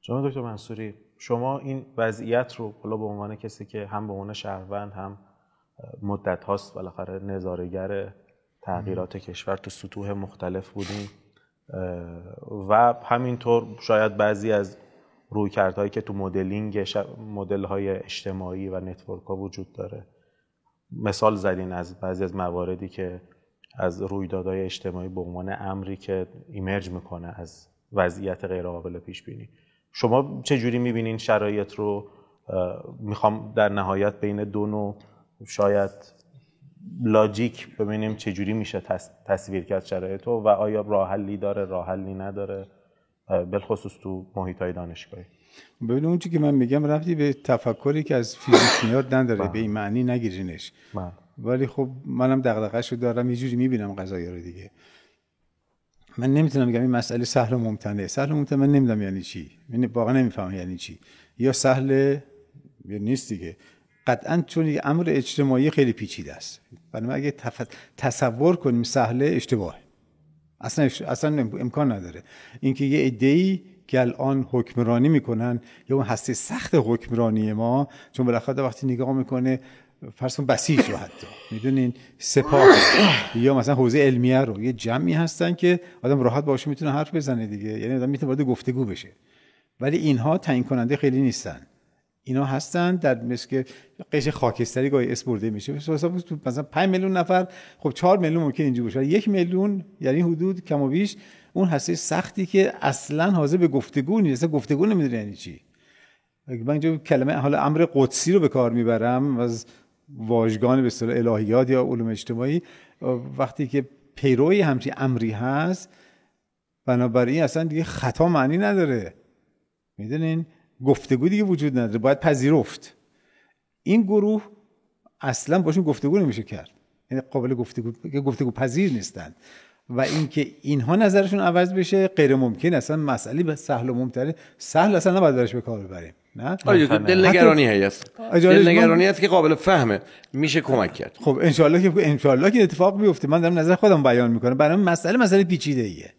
جناب دکتر منصوری شما این وضعیت رو حالا به عنوان کسی که هم به عنوان شهروند هم مدت هاست بالاخره نظاره‌گر تغییرات کشور تو سطوح مختلف بودیم. و همینطور شاید بعضی از رویکردهایی که تو مدلینگ مدل های اجتماعی و network ها وجود داره. مثال زدین از بعضی از مواردی که از رویدادهای اجتماعی به عنوان امری که emerge می‌کنه از وضعیت غیر قابل پیش بینی شما چه جوری می‌بینین شرایط رو؟ می‌خوام در نهایت بین دو نوع شاید لاجیک ببینیم چه جوری میشه تصویر کرد شرایط و آیا راه حلی داره راه حلی نداره بالخصوص تو محیط های دانشگاهی. ببین اون که من میگم رفتی به تفکری که از فیزیک میاد نداره بله. به این معنی نگیرینش. بله. ولی خب منم دغدغه‌اش رو دارم یه جوری می‌بینم قضايا رو دیگه. من نمی‌تونم بگم این مسئله سهل و ممتنه سهل و ممتنه من نمی‌دونم یعنی چی. یعنی واقعا نمی‌فهمم یعنی چی. یا سهل یا نیست دیگه. قطعا چون یه امر اجتماعی خیلی پیچیده است. من اگه تصور کنیم سهله اشتباه اصلا اصلا امکان نداره. اینکه یه ایده که الان حکمرانی می‌کنن یا اون هسته سخت حکمرانی ما چون بالاخره وقتی نگاه می‌کنه فرض کن بسیج رو حتی. می‌دونین؟ سپاه یا مثلا حوزه علمیه رو. یه جمعی هستن که آدم راحت باشه می‌تونه حرف بزنه دیگه. یعنی آدم می‌تونه وارد گفتگو بشه. ولی اینها تعیین کننده خیلی نیستن. اینا هستن در مثل که قش خاکستری گاهی اس برده میشه. مثلا 5 میلیون نفر خب 4 میلیون ممکن اینجا باشه. یک میلیون یعنی حدود کم و بیش اون هسته سختی که اصلا حاضر به گفتگو نیست. گفتگو نمی‌دونه یعنی چی. من اینجا کلمه حالا امر قدسی رو به کار می‌برم از واژگان به اصطلاح الهیات یا علوم اجتماعی وقتی که پیروی همچین امری هست بنابراین اصلا دیگه خطا معنی نداره. می‌دونین؟ گفتگو دیگه وجود نداره باید پذیرفت. این گروه اصلا باشون گفتگو نمیشه کرد. یعنی قابل گفتگو گفتگو پذیر نیستن. و اینکه اینها نظرشون عوض بشه غیر ممکن اصلا مسئله به سهل و ممتنه. سهل اصلا نباید برش به کار ببریم نه؟ آره دلنگرانی هست. دلنگرانی هست که قابل فهمه. میشه کمک کرد. خب ان که ان که اتفاق بیفته. من دارم نظر خودم بیان می‌کنم. برای مسئله مسئله پیچیده ایه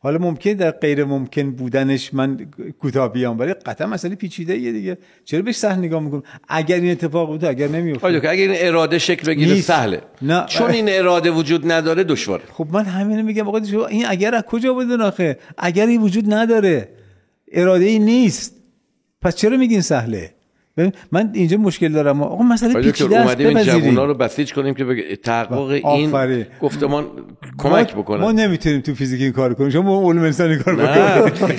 حالا ممکن در غیر ممکن بودنش من کوتاه بیام ولی قطعا مسئله پیچیده ایه دیگه. چرا بهش سهل نگاه می‌کنم؟ اگر این اتفاق بود اگر نمیفته اگر این اراده شکل بگیره سهله. نه. چون این اراده وجود نداره دشواره. خب من همین میگم آقا این اگر از کجا بود آخه؟ اگر این وجود نداره اراده ای نیست. پس چرا میگین سهله؟ من اینجا مشکل دارم. آقا مسئله پیچیده است اومدیم این جوونا رو بسیج کنیم که به تحقق این گفتمان کمک بکنه. ما نمی‌تونیم تو فیزیک این کار کنیم. شما علوم انسانی کار بکنیم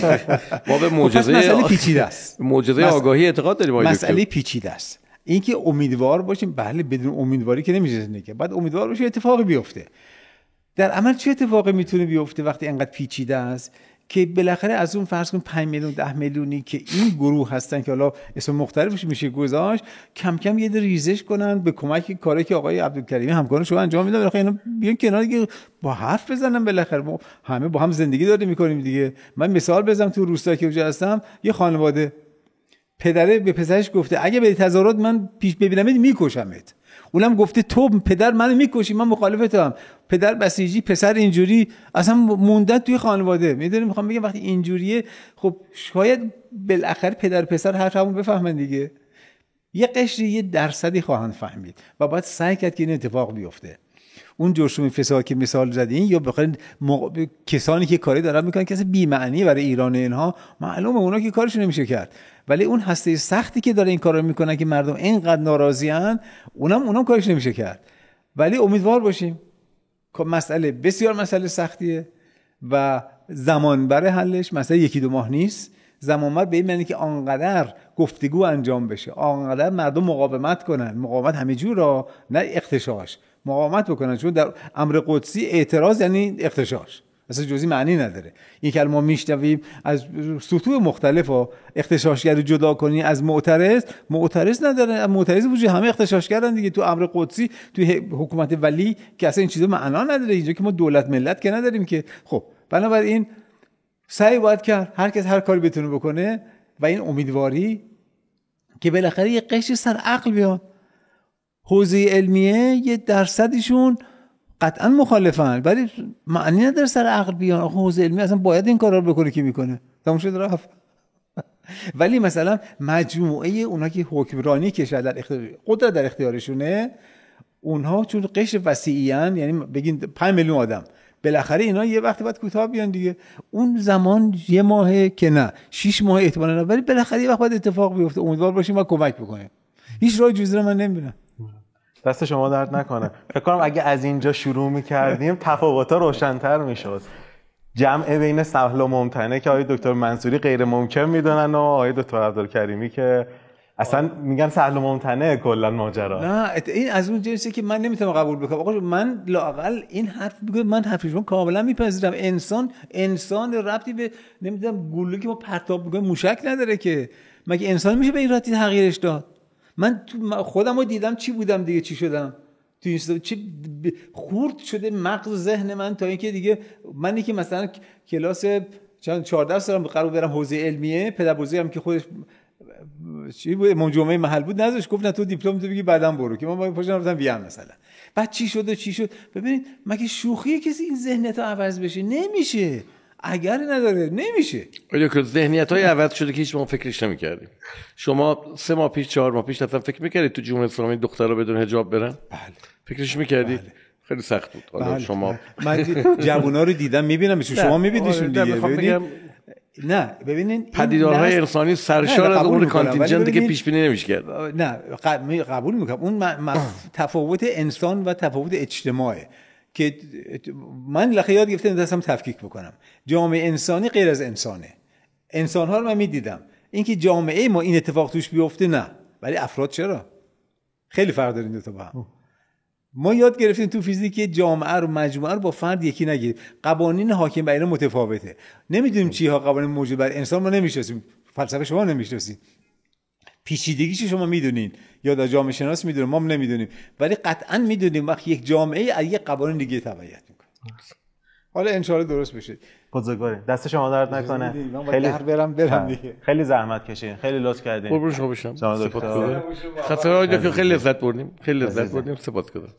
ما به معجزه مسئله پیچیده است. معجزه آگاهی اعتقاد داریم مسئله پیچیده است. اینکه امیدوار باشیم بله بدون امیدواری که نمیشه زندگی بعد امیدوار باشیم اتفاقی بیفته. در عمل چه اتفاقی می‌تونه بیفته وقتی انقدر پیچیده است؟ که بالاخره از اون فرض کن 5 میلیون 10 میلیونی که این گروه هستن که حالا اسم مختلفش میشه گذاشت کم کم یه ریزش کنن به کمک کاری که آقای عبدالکریمی همکار شما انجام میدن. بالاخره اینا بیان کنار دیگه با حرف بزنن بالاخره. ما همه با هم زندگی داریم می‌کنیم دیگه. من مثال بزنم تو روستا که اونجا هستم. یه خانواده پدره به پسرش گفته اگه به تظاهرات من پیش ببینمت میکشمت. اونم گفته تو پدر منو می‌کشی من مخالفتم پدر بسیجی پسر اینجوری اصلا موندت توی خانواده. می‌دونی می‌خوام بگم وقتی اینجوریه خب شاید بالاخره پدر پسر حرفمون بفهمن دیگه. یه قشری یه درصدی خواهند فهمید و باید سعی کرد که این اتفاق بیفته. اون جرشوم فساد که مثال زدین یا بخیر کسانی که کاری دارن می‌کنن کسی بی معنی برای ایران اینها معلومه اونا که کارشون نمیشه کرد. ولی اون هسته سختی که داره این کار رو می‌کنن که مردم اینقدر ناراضی هن اونم اونم کارش نمیشه کرد. ولی امیدوار باشیم. که مسئله بسیار مسئله سختیه و زمان برای حلش مثلا یکی دو ماه نیست. زمان به این معنی که آنقدر گفتگو انجام بشه آنقدر مردم مقاومت کنن. مقاومت همه جور نه اختشاش مقاومت بکنن. چون در امر قدسی اعتراض یعنی اختشاش. اصلا جزی معنی نداره. این که ما میشنویم از سطوح مختلف و اختشاشگر جدا کنی از معترض معترض نداره. معترض وجود همه اختشاشگرن دیگه. تو امر قدسی تو حکومت ولی که اصلا این چیزا معنا نداره. اینجا که ما دولت ملت که نداریم که. خب بنابراین سعی باید کرد هر کس هر کاری بتونه بکنه و این امیدواری که بالاخره یه قشر سر عقل بیاد. حوزه علمیه یه درصدیشون قطعا مخالفن ولی معنی نداره سر عقل بیان. آخه حوزه علمی اصلا باید این کارا رو بکنه که می‌کنه. تموم شد رفت. ولی مثلا مجموعه اونا که حکمرانی کشور در اختیار قدرت در اختیارشونه اونها چون قشر وسیعیان یعنی بگین 5 میلیون آدم بالاخره اینا یه وقتی باید کوتاه بیان دیگه. اون زمان یه ماهه که نه 6 ماه احتمالاً ولی بالاخره یه وقت باید اتفاق بیفته. امیدوار باشیم و کمک بکنیم. هیچ راه جزره من نمی‌بینم. دست شما درد نکنه. فکر کنم اگه از اینجا شروع می‌کردیم تفاوت‌ها روشنتر می‌شد. جمع بین سهل و ممتنه که آقای دکتر منصوری غیر ممکن می‌دونن و آقای دکتر عبدالکریمی که اصلا میگن سهل و ممتنه کلا ماجرا. نه این از اون جنسی که من نمی‌تونم قبول بکنم. آقا من لاقل این حرف بگم من حرفشون کاملا میپذیرم. انسان انسان ربطی به نمی‌دونم گلوله که ما پرتاب می‌کنیم موشک نداره که. مگه انسان میشه به این راحتی تغییرش داد؟ من خودم رو دیدم چی بودم دیگه چی شدم؟ تو این چی خورد شده مغز ذهن من تا اینکه دیگه من که مثلا کلاس چند 14 سالم قرار برم حوزه علمیه پدر هم که خودش چی بود؟ جمعه محل بود نذاش گفت نه تو دیپلم تو بگی بعدم برو که من پاشم رفتم بیام مثلا. بعد چی شد و چی شد؟ ببینید مگه شوخی کسی این ذهنیت عوض بشه؟ نمیشه. اگر نداره نمیشه. که ذهنیت های عوض شده که هیچ ما فکرش نمی‌کردیم. شما سه ماه پیش چهار ماه پیش اصلا فکر می‌کردید تو جمهوری اسلامی دختر رو بدون حجاب برن؟ بله. فکرش می‌کردید؟ بله. خیلی سخت بود. حالا بله. شما من جوونا رو دیدم می‌بینم شما میبینیشون آره، دیگه. نه ببینین پدیدارهای انسانی سرشار از اون کانتینجنت که پیش بینی نمیشه کرد نه قبول می‌کنم. اون تفاوت انسان و تفاوت اجتماعه. که من لخه یاد گرفتم دستم تفکیک بکنم. جامعه انسانی غیر از انسانه. انسان ها رو من می‌دیدم. اینکه جامعه ما این اتفاق توش بیفته نه. ولی افراد چرا؟ خیلی فرق داریم دو تا با هم. ما یاد گرفتیم تو فیزیک جامعه رو مجموعه رو با فرد یکی نگیریم. قوانین حاکم بر متفاوته. نمی‌دونیم چی ها قوانین موجود بر انسان ما نمی‌شناسیم. فلسفه شما نمی‌شناسیم. پیچیدگیش شما می‌دونین. یا در جامعه شناس می‌دونیم ما نمی‌دونیم. ولی قطعا می‌دونیم وقتی یک جامعه از یک قوانین دیگه تبعیت می‌کنه. حالا ان درست بشه. بزرگواری. دست شما درد نکنه. خیلی برم برم دیگه. خیلی زحمت کشید خیلی لطف کردین. قربون شما بشم. خاطر که خیلی لذت بردیم. خیلی لذت بردیم. سپاسگزارم